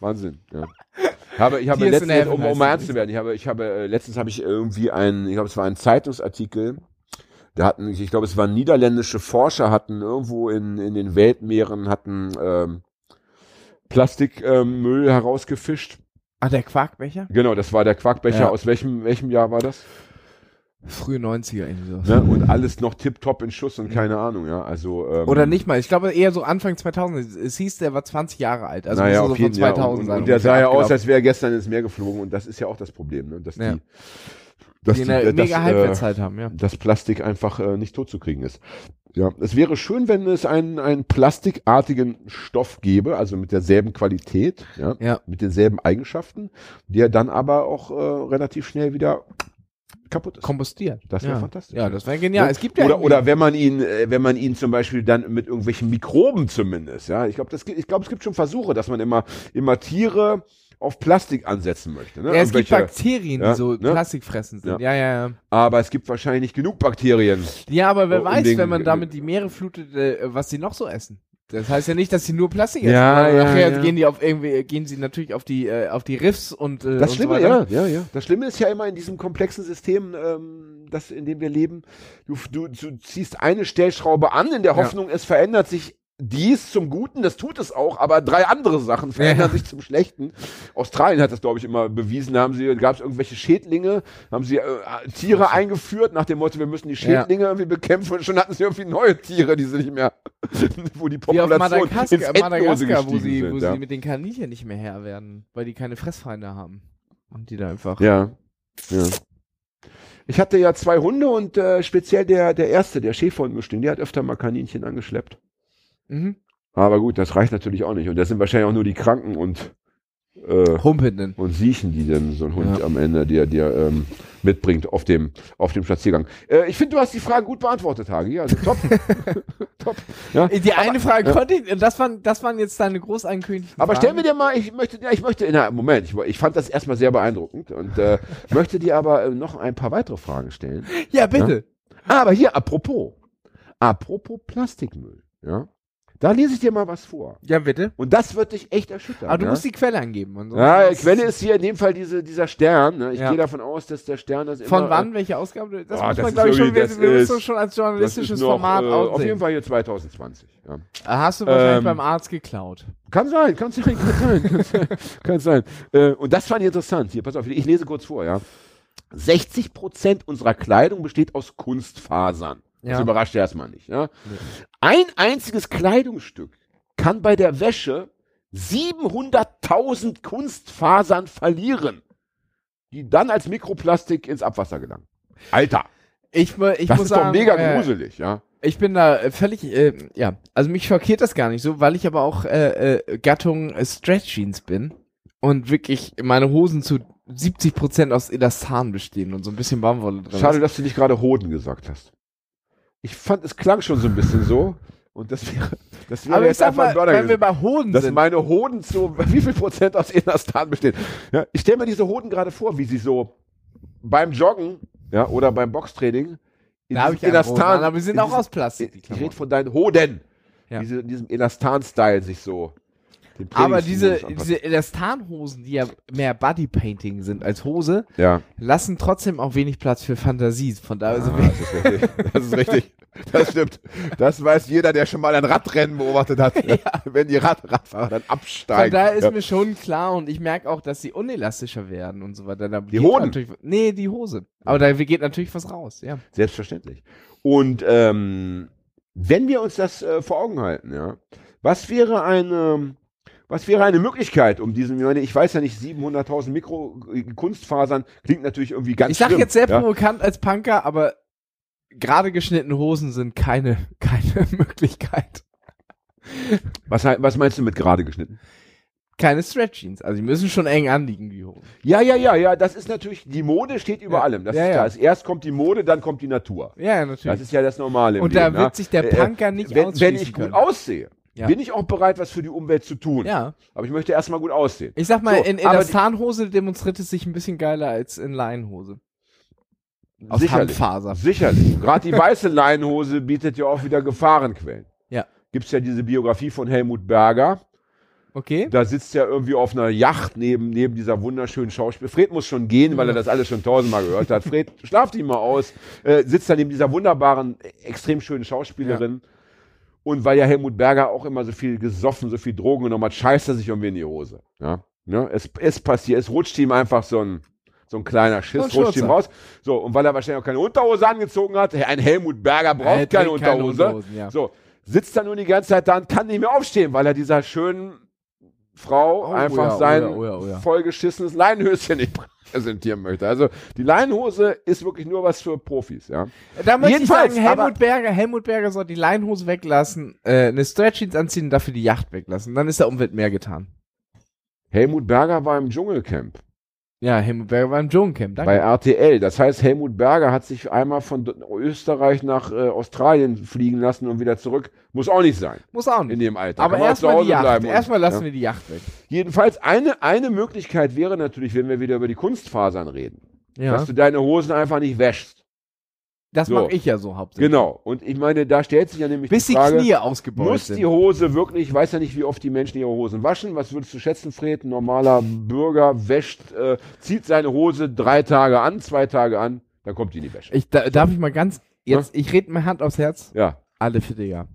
Wahnsinn. Ja. Ich habe, ich habe letztens, um, um mal ernst zu werden, ich habe, ich habe, äh, letztens habe ich irgendwie einen, ich glaube, es war ein Zeitungsartikel, da hatten, ich glaube, es waren niederländische Forscher, hatten irgendwo in, in den Weltmeeren, hatten ähm, Plastikmüll herausgefischt. Ah, der Quarkbecher? Genau, das war der Quarkbecher. Ja. Aus welchem, welchem Jahr war das? Frühe 90er irgendwie so. Ne? Und alles noch tipptopp in Schuss und keine Ahnung, ja. Also, ähm, Oder nicht mal. Ich glaube eher so Anfang 2000. Es hieß, der war 20 Jahre alt. Also naja, so jeden von Fall. 2000 Und, sein. und der sah ja aus, als wäre er gestern ins Meer geflogen. Und das ist ja auch das Problem, ne? dass Ja. die, dass die die, eine äh, mega dass, Halbwertszeit haben, ja. äh, das Plastik einfach äh, nicht tot zu kriegen ist. Ja, es wäre schön, wenn es einen, einen plastikartigen Stoff gäbe, also mit derselben Qualität, ja, Ja. mit denselben Eigenschaften, der dann aber auch äh, relativ schnell wieder kaputt ist. Kompostiert. Das wäre ja. fantastisch. Ja, das wäre genial. Es gibt ja oder, oder wenn man ihn, äh, wenn man ihn zum Beispiel dann mit irgendwelchen Mikroben zumindest, ja, ich glaube, ich glaube, es gibt schon Versuche, dass man immer, immer Tiere auf Plastik ansetzen möchte. Ne? ja, es gibt Bakterien, ja, die so ne? plastikfressend sind. Ja, ja, ja. aber es gibt wahrscheinlich nicht genug Bakterien. Ja, aber wer um weiß, den- wenn man damit die Meere flutet, äh, was sie noch so essen. Das heißt ja nicht, dass sie nur Plastik essen. ja, Nachher ja. gehen die auf irgendwie, gehen sie natürlich auf die, äh, auf die Riffs und, äh, Das und Schlimme, so ja, ja, ja. Das Schlimme ist ja immer in diesem komplexen System, ähm, das, in dem wir leben, du, du, du ziehst eine Stellschraube an, in der. Hoffnung, es verändert sich dies zum Guten, das tut es auch, aber drei andere Sachen verändern Ja. sich zum Schlechten. Australien hat das, glaube ich, immer bewiesen. Da haben sie, gab es irgendwelche Schädlinge, haben sie äh, Tiere eingeführt nach dem Motto, wir müssen die Schädlinge irgendwie bekämpfen und schon hatten sie irgendwie neue Tiere, die sie nicht mehr, wo die Population ins Madagaskar, Endlose Madagaskar wo, gestiegen sie, sind. wo ja. sie mit den Kaninchen nicht mehr Herr werden, weil die keine Fressfeinde haben. Und die da einfach. Ja, ja. Ich hatte ja zwei Hunde und äh, speziell der, der erste, der Schäferhund-Mischling, der hat öfter mal Kaninchen angeschleppt. Mhm. Aber gut, das reicht natürlich auch nicht. Und das sind wahrscheinlich auch nur die Kranken und, äh, Humpelnden. und Siechen, die dann so ein Hund Ja. am Ende dir, dir ähm, mitbringt auf dem, auf dem Spaziergang. Äh, ich finde, du hast die Frage gut beantwortet, Hagi. Also top. top. Ja. Die eine Frage konnte ich, das waren, das waren jetzt deine groß angekündigten Aber Fragen. stell mir dir mal, ich möchte, ja, ich möchte, na, Moment, ich, ich fand das erstmal sehr beeindruckend und äh, möchte dir aber äh, noch ein paar weitere Fragen stellen. Ja, bitte. Aber hier, apropos, apropos Plastikmüll, ja, da lese ich dir mal was vor. Ja, bitte. Und das wird dich echt erschüttern. Aber du ja? musst die Quelle angeben. Ja, Das- Quelle ist hier in dem Fall diese, dieser Stern. Ne? Ich Ja. gehe davon aus, dass der Stern das Von immer, wann? Welche Ausgabe? Das Oh, muss das man, glaube ich, schon, wir, das wir müssen ist- schon als journalistisches ist noch, Format äh, aussehen. Auf jeden Fall hier 2020. Ja. Hast du wahrscheinlich Ähm, beim Arzt geklaut. Kann sein, kann sein, kann sein, kann sein. Kann sein. Äh, und das fand ich interessant. Hier, pass auf, ich lese kurz vor, ja. 60 Prozent unserer Kleidung besteht aus Kunstfasern. Das Ja. überrascht erstmal nicht. Ja? Ein einziges Kleidungsstück kann bei der Wäsche 700.000 Kunstfasern verlieren, die dann als Mikroplastik ins Abwasser gelangen. Alter, Ich, ich das muss ist sagen, doch mega äh, gruselig, ja. Ich bin da äh, völlig, äh, ja, also mich schockiert das gar nicht so, weil ich aber auch äh, äh, Gattung äh, Stretch Jeans bin und wirklich meine Hosen zu 70% aus Elastan bestehen und so ein bisschen Baumwolle drin. Schade, ist. dass du nicht gerade Hoden gesagt hast. Ich fand, es klang schon so ein bisschen so. Und das wäre, das wäre Aber jetzt einfach ein mal, Burner wenn wir bei Hoden dass sind, meine Hoden zu, wie viel Prozent aus Elastan bestehen. Ja, ich stelle mir diese Hoden gerade vor, wie sie so beim Joggen, ja, oder beim Boxtraining in da diesem einen Hosen an, aber die sind in auch diesem- aus Plastik. Ich rede von deinen Hoden. Ja. Diese, in diesem Elastan-Style sich so. Aber diese, diese Elastanhosen, die ja mehr Bodypainting sind als Hose, ja. lassen trotzdem auch wenig Platz für Fantasie. Von da also Ah, das ist richtig. Das ist richtig. Das stimmt. Das weiß jeder, der schon mal ein Radrennen beobachtet hat. Wenn die Rad Radfahrer dann Von absteigen. daher ist ja. mir schon klar und ich merke auch, dass sie unelastischer werden und so weiter. Da Die Hoden? Nee, die Hose. Aber da geht natürlich was raus, ja. Selbstverständlich. Und ähm, wenn wir uns das äh, vor Augen halten, ja, was wäre eine, was wäre eine Möglichkeit, um diesen, ich meine, ich weiß ja nicht, 700.000 Mikro äh, Kunstfasern klingt natürlich irgendwie ganz Ich sag schlimm, jetzt sehr ja. provokant als Punker, aber gerade geschnittene Hosen sind keine, keine Möglichkeit. Was, was meinst du mit gerade geschnitten? Keine Stretch Jeans. Also die müssen schon eng anliegen, die Hosen. Ja, ja, ja, ja, das ist natürlich, die Mode steht über Ja. allem. Das Ja, ist ja. klar. Also Erst kommt die Mode, dann kommt die Natur. Ja, ja, Das natürlich. ist ja das Normale. Und da Leben, wird ja. sich der Äh, Punker nicht wenn, wenn ich gut können. aussehe, Ja. bin ich auch bereit, was für die Umwelt zu tun. Ja. Aber ich möchte erstmal gut aussehen. Ich sag mal, So, in aber die- Elastanhose demonstriert es sich ein bisschen geiler als in Leinhose. Aus Sicherlich. Handfaser. Sicherlich. Gerade die weiße Leinenhose bietet ja auch wieder Gefahrenquellen. Ja. Gibt es ja diese Biografie von Helmut Berger. Okay? Da sitzt er irgendwie auf einer Yacht neben, neben dieser wunderschönen Schauspiel. Fred muss schon gehen, weil er das alles schon tausendmal gehört hat. Fred, schlaft ihn mal aus. Äh, sitzt da neben dieser wunderbaren, extrem schönen Schauspielerin. Und weil ja Helmut Berger auch immer so viel gesoffen, so viel Drogen genommen hat, scheißt er sich irgendwie in die Hose. Ja? Ne? Es, es passiert, es rutscht ihm einfach so ein, so ein kleiner Schiss, So ein rutscht ihm raus. So, und weil er wahrscheinlich auch keine Unterhose angezogen hat, ein Helmut Berger braucht keine keine Unterhose. Unterhosen, ja. So, sitzt da nur die ganze Zeit da und kann nicht mehr aufstehen, weil er dieser schönen Frau Oh, einfach ja, oh sein ja, oh ja, oh ja. vollgeschissenes Leinenhöschen nicht präsentieren möchte. Also die Leinenhose ist wirklich nur was für Profis, ja. Da möchte Jedenfalls, ich sagen, Helmut Berger, Helmut Berger soll die Leinhose weglassen, äh, eine Stretch Jeans anziehen und dafür die Yacht weglassen. Dann ist der Umwelt mehr getan. Helmut Berger war im Dschungelcamp Ja, Helmut Berger war im Dschungelcamp. bei Danke. RTL. Das heißt, Helmut Berger hat sich einmal von Österreich nach äh, Australien fliegen lassen und wieder zurück. Muss auch nicht sein Muss auch in nicht. dem Alter. Aber erstmal die Yacht. Erstmal lassen ja. wir die Yacht weg. Jedenfalls eine, eine Möglichkeit wäre natürlich, wenn wir wieder über die Kunstfasern reden, Ja. dass du deine Hosen einfach nicht wäschst. Das So. mache ich ja so hauptsächlich. Genau. Und ich meine, da stellt sich ja nämlich Bis die die Frage, Knie ausgebeult muss sind. die Hose wirklich, ich weiß ja nicht, wie oft die Menschen ihre Hosen waschen. Was würdest du schätzen, Fred? Ein normaler Bürger wäscht, äh, zieht seine Hose drei Tage an, zwei Tage an, dann kommt die in die Wäsche. Ich, da, darf ich mal ganz, jetzt, ich rede mir Hand aufs Herz, Ja. alle Vierteljahr.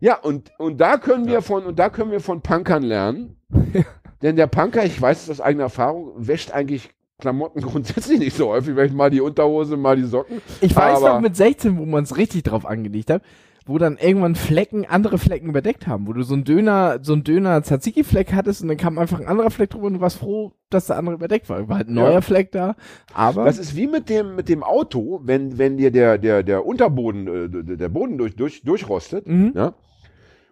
Ja, und, und da können wir von, und da können wir von Punkern lernen. Denn der Punker, ich weiß es aus eigener Erfahrung, wäscht eigentlich Klamotten grundsätzlich nicht so häufig. Vielleicht mal die Unterhose, mal die Socken. Ich weiß noch mit 16, wo man es richtig drauf angelegt hat, wo dann irgendwann Flecken, andere Flecken überdeckt haben, wo du so ein Döner, so ein Döner Tzatziki-Fleck hattest und dann kam einfach ein anderer Fleck drüber und du warst froh, dass der andere überdeckt war. War halt ein neuer Ja. Fleck da, aber Das ist wie mit dem, mit dem Auto, wenn, wenn dir der, der, der Unterboden, äh, der der Boden durch, durch, durchrostet, Mhm. ja,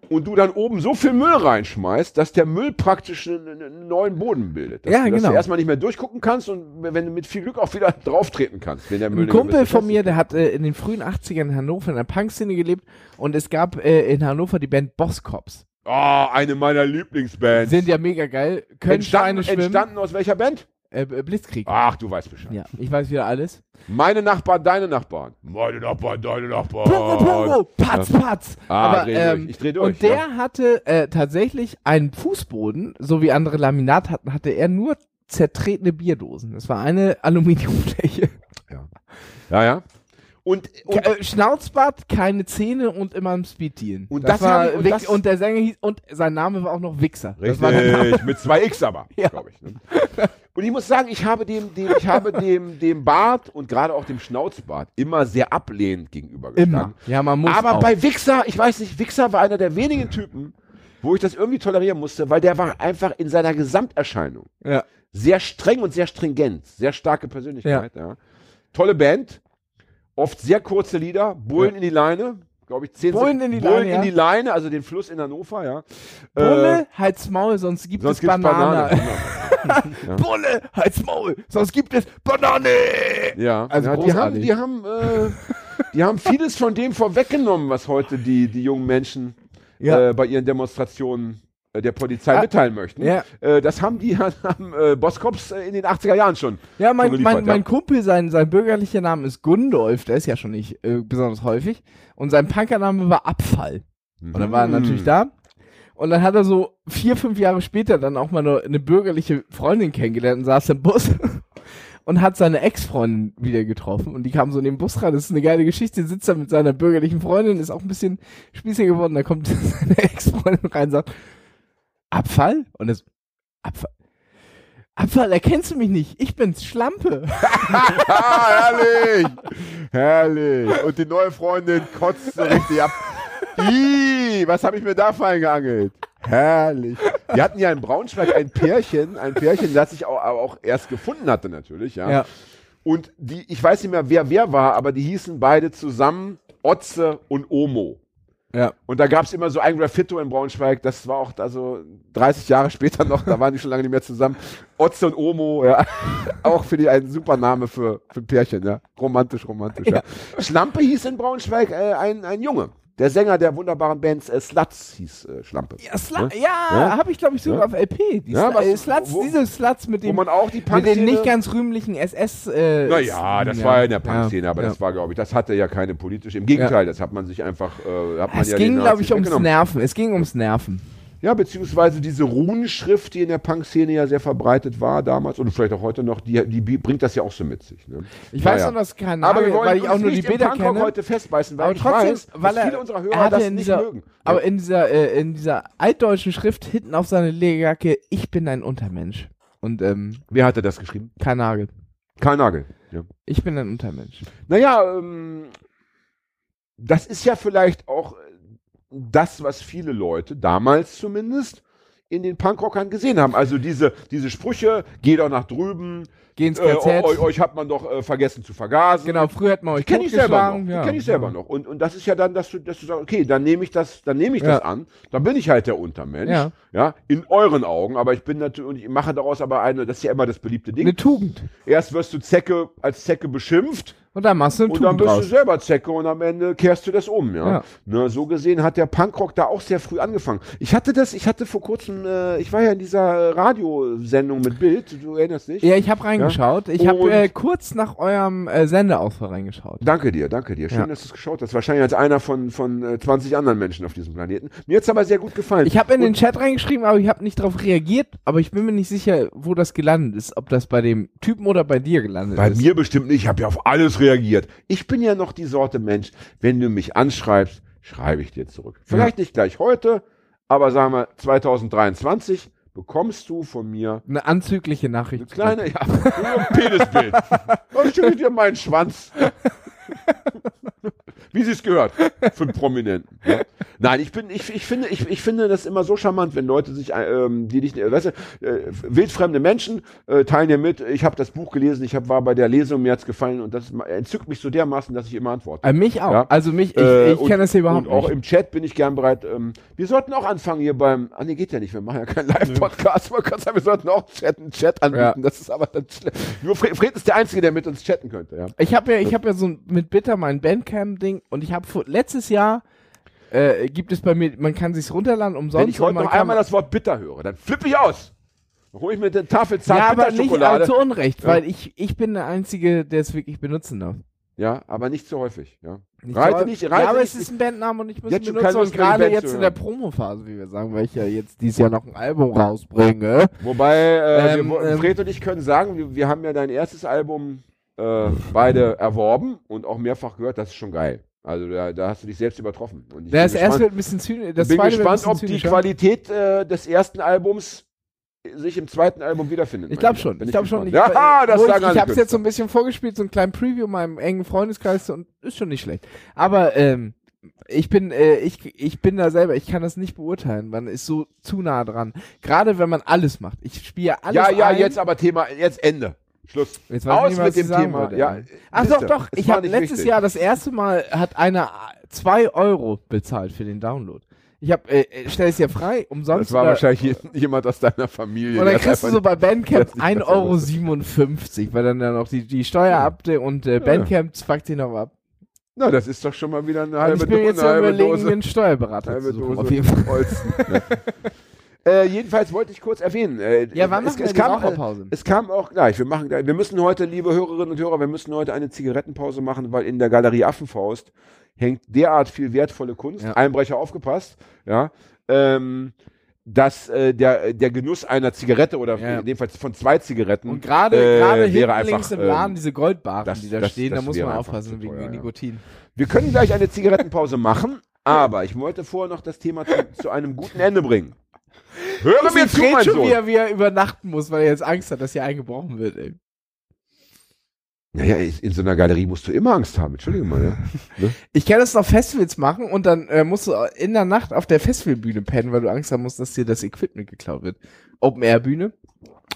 und du dann oben so viel Müll reinschmeißt, dass der Müll praktisch einen, neuen Boden bildet. Dass, Ja, du, dass genau. du erstmal nicht mehr durchgucken kannst und wenn du mit viel Glück auch wieder drauftreten kannst, wenn der Müll ein Kumpel von mir, der hat äh, in den frühen 80ern in Hannover in der Punkszene gelebt und es gab äh, in Hannover die Band Boss Cops. Oh, eine meiner Lieblingsbands. Sind ja mega geil, können entstanden, Schweine schwimmen. entstanden aus welcher Band? Äh, äh, Blitzkrieg. Ach, du weißt Bescheid. Ja, ich weiß wieder alles. Meine Nachbarn, deine Nachbarn. Meine Nachbarn, deine Nachbarn. Pogo, Pogo, Patz, Patz. Ah, Aber, dreh durch. ähm, Ich dreh durch, Und der ja. hatte äh, tatsächlich einen Fußboden, so wie andere Laminat hatten, hatte er nur zertretene Bierdosen. Das war eine Aluminiumfläche. Ja, ja. Und, und Ke- äh, Schnauzbart, keine Zähne und immer ein Speeddealen. Und das war haben- und das- und der Sänger hieß und sein Name war auch noch Wichser. Das. Richtig, mit zwei X aber, Ja. glaube ich. Ne? Und ich muss sagen, ich habe dem, dem, ich habe dem, dem Bart und gerade auch dem Schnauzbart immer sehr ablehnend gegenübergestanden. Immer. Ja, man muss Aber auch. bei Wichser, ich weiß nicht, Wichser war einer der wenigen Typen, wo ich das irgendwie tolerieren musste, weil der war einfach in seiner Gesamterscheinung ja. sehr streng und sehr stringent, sehr starke Persönlichkeit. Ja. Tolle Band, oft sehr kurze Lieder, Bullen Ja. in die Leine, glaube ich, zehn Bullen in die Bullen Leine, in ja. die Leine, also den Fluss in Hannover, ja. Bulle, Äh, halt's Maul, sonst gibt sonst es Banane. Banane. Bulle, halt's Maul, sonst gibt es Banane. Ja, Also ja die haben, die haben, äh, die haben vieles von dem vorweggenommen, was heute die, die jungen Menschen Ja. äh, bei ihren Demonstrationen der Polizei Ah, mitteilen möchten. ja. Äh, das haben die haben, äh, Boskops äh, in den 80er Jahren schon. Ja, mein, schon mein, mein Kumpel, sein, sein bürgerlicher Name ist Gundolf, der ist ja schon nicht äh, besonders häufig. Und sein Punkername war Abfall. Und dann war er Mhm. natürlich da. Und dann hat er so vier, fünf Jahre später dann auch mal eine, eine bürgerliche Freundin kennengelernt und saß im Bus und hat seine Ex-Freundin wieder getroffen. Und die kam so in den Bus rein. Das ist eine geile Geschichte. Sitzt da mit seiner bürgerlichen Freundin, ist auch ein bisschen spießig geworden. Da kommt seine Ex-Freundin rein und sagt, Abfall? Und das, Abfall. Abfall, erkennst du mich nicht? Ich bin's, Schlampe. ah, herrlich! herrlich! Und die neue Freundin kotzt so richtig ab. Ih, was habe ich mir da fein geangelt? Herrlich. Die hatten ja in Braunschweig ein Pärchen, ein Pärchen, das sich auch, aber auch erst gefunden hatte natürlich, ja. Ja. Und die, ich weiß nicht mehr, wer wer war, aber die hießen beide zusammen Otze und Omo. Ja. Und da gab es immer so ein Graffito in Braunschweig, das war auch also 30 Jahre später noch, da waren die schon lange nicht mehr zusammen. Otze und Omo, ja. auch für die ein super Name für, für Pärchen, ja. Romantisch, romantisch, ja. Schlampe hieß in Braunschweig äh, ein, ein Junge. Der Sänger der wunderbaren Bands äh, Sluts hieß äh, Schlampe. Ja, Sla Ne? ja, Ja? habe ich glaube ich sogar Ja? auf LP. Die Ja, Sla was- äh, Sluts, wo- diese Sluts mit dem man auch die mit den nicht ganz rühmlichen SS. Äh, Naja, das war ja in der Punk-Szene, aber das war, glaube ich, das hatte ja keine politische. Im Gegenteil, das hat man sich einfach. Äh, hat man Es ja ging, glaube ich, ums. Nerven. Es ging ums Nerven. Ja, beziehungsweise diese Runenschrift, die in der Punk-Szene ja sehr verbreitet war damals und vielleicht auch heute noch, die, die bringt das ja auch so mit sich. Ne? Ich Naja. weiß noch, dass kein aber Name, wir wollen weil ich auch nur die Bilder kenne. heute festbeißen, weil aber ich trotzdem, weiß, weil er, viele unserer er Hörer das in nicht dieser, mögen. Aber ja. in dieser, äh, in dieser altdeutschen Schrift hinten auf seiner Lederjacke, ich bin ein Untermensch. Und ähm, Wer hatte das geschrieben? kein Nagel. Karl Nagel. Ja. Ich bin ein Untermensch. Naja, ähm, das ist ja vielleicht auch das, was viele Leute, damals zumindest, in den Punkrockern gesehen haben. Also diese, diese Sprüche, geh doch nach drüben, Geh ins äh, KZ. eu- euch hat man doch äh, vergessen zu vergasen. Genau, früher hat man euch kenne ich selber noch. ja. kenne ich selber noch. Und, und das ist ja dann, dass du, dass du sagst, okay, dann nehme ich das, dann nehme ich Ja. das an. Dann bin ich halt der Untermensch. Ja. ja. In euren Augen. Aber ich bin natürlich, und ich mache daraus aber eine, das ist ja immer das beliebte Ding. Eine Tugend. Erst wirst du Zecke, als Zecke beschimpft Und dann machst du einen Und dann bist du draus. selber Zecke und am Ende kehrst du das um, ja. Ja. Ne, so gesehen hat der Punkrock da auch sehr früh angefangen. Ich hatte das, ich hatte vor kurzem, äh, ich war ja in dieser Radiosendung mit Bild, du erinnerst dich? Ja, ich habe reingeschaut. Ich habe äh, kurz nach eurem äh, Sendeausfall reingeschaut. Danke dir, danke dir. Schön, Ja. dass du es geschaut hast. Wahrscheinlich als einer von, von äh, 20 anderen Menschen auf diesem Planeten. Mir hat's aber sehr gut gefallen. Ich habe in den Und- Chat reingeschrieben, aber ich habe nicht darauf reagiert. Aber ich bin mir nicht sicher, wo das gelandet ist. Ob das bei dem Typen oder bei dir gelandet Bei ist. mir bestimmt nicht. Ich habe ja auf alles reagiert. Ich bin ja noch die Sorte Mensch, wenn du mich anschreibst, schreibe ich dir zurück. Vielleicht nicht gleich heute, aber sagen wir 2023 bekommst du von mir Eine anzügliche Nachricht. eine kleine, ja, ein Penisbild. Dann schicke ich dir meinen Schwanz. Wie sie es gehört, für einen Prominenten. Ja. Nein, ich bin, ich, ich finde, ich, ich finde das immer so charmant, wenn Leute sich, ähm, die dich, äh, weißt du, äh, wildfremde Menschen äh, teilen dir mit. Ich habe das Buch gelesen, ich hab, war bei der Lesung, mir hat's gefallen und das entzückt mich so dermaßen, dass ich immer antworte. Äh, mich auch. Ja. Also mich, ich, Äh, ich kenne das hier überhaupt und auch nicht. im Chat bin ich gern bereit. Ähm, wir sollten auch anfangen hier beim. Ah, nee, geht ja nicht. Wir machen ja keinen Live-Podcast. Man kann sagen, wir sollten auch chatten, Chat anbieten. Ja. Das ist aber dann schle- Nur Fred, Fred ist der Einzige, der mit uns chatten könnte. Ja. Ich habe ja, ich habe ja so ein- mit Bitter mein Bandcamp-Ding und ich habe letztes Jahr äh, gibt es bei mir, man kann sich's runterladen umsonst. Wenn ich heute noch einmal das Wort bitter höre, dann flippe ich aus. Dann hole ich mir eine Tafel zart ja, aber nicht zu Unrecht, Ja. weil ich, ich bin der Einzige, der es wirklich benutzen darf. Ja, aber nicht so häufig. Ja. Nicht Reite so- nicht, ja, reite aber nicht. es ist ein Bandname und ich muss Jetzt benutzen. Und gerade jetzt zu in der. Promophase, wie wir sagen, weil ich ja jetzt dieses Jahr noch ein Album rausbringe. Wobei, äh, Ähm, wir, ähm, Fred und ich können sagen, wir, wir haben ja dein erstes Album äh, beide erworben und auch mehrfach gehört. Das ist schon geil. Also da, da hast du dich selbst übertroffen. Und ich Das bin erste wird ein bisschen zynisch, das bin ein gespannt, ob die. Qualität äh, des ersten Albums sich im zweiten Album wiederfindet. Ich glaube schon. Bin Ich glaube schon. Ich, Ja, das ich, ich habe es jetzt so ein bisschen vorgespielt, so einen kleinen Preview in meinem engen Freundeskreis und ist schon nicht schlecht. Aber ähm, ich bin, äh, ich, ich bin da selber, ich kann das nicht beurteilen. Man ist so zu nah dran. Gerade wenn man alles macht. Ich spiele alles Ja, ja, ein. jetzt aber Thema, jetzt Ende. Schluss. Jetzt weiß Aus nicht, was mit dem sagen Thema. Ja, Ach siehste, doch, doch. Ich habe letztes wichtig. Jahr das erste Mal hat einer 2 Euro bezahlt für den Download. Ich habe, äh, äh, stell es dir frei, umsonst. Das war oder- wahrscheinlich jemand aus deiner Familie. Und dann kriegst du so bei Bandcamp der hat nicht 1,57 Euro, weil dann da noch die, die Steuer abde und äh, Bandcamp fuckt ihn noch ab. Na, das ist doch schon mal wieder eine halbe, ich bin Do- jetzt eine halbe überlegen, Dose. einen Steuerberater Halbe zu suchen. Dose Auf jeden Fall. Äh, jedenfalls wollte ich kurz erwähnen. Äh, Ja, wann es, machen wir es die kam, Raucherpause? Es kam auch gleich. Wir machen. Wir müssen heute, liebe Hörerinnen und Hörer, wir müssen heute eine Zigarettenpause machen, weil in der Galerie Affenfaust hängt derart viel wertvolle Kunst. Ja. Einbrecher aufgepasst. Ja. Ähm, dass äh, der, der Genuss einer Zigarette oder Ja. in dem Fall von zwei Zigaretten Und gerade äh, gerade hinten einfach, links im ähm, Laden diese Goldbaren, das- die da das- stehen, da das muss wäre man aufpassen wegen teuer. Nikotin. Wir können gleich eine Zigarettenpause machen, aber ich wollte vorher noch das Thema zu, zu einem guten Ende bringen. Höre mir zu, mein schon, Sohn. wie er, wie er übernachten muss, weil er jetzt Angst hat, dass hier eingebrochen wird, ey. Naja, in so einer Galerie musst du immer Angst haben. Entschuldige mal, ja. Ich kann das auf Festivals machen und dann äh, musst du in der Nacht auf der Festivalbühne pennen, weil du Angst haben musst, dass dir das Equipment geklaut wird. Open-Air-Bühne.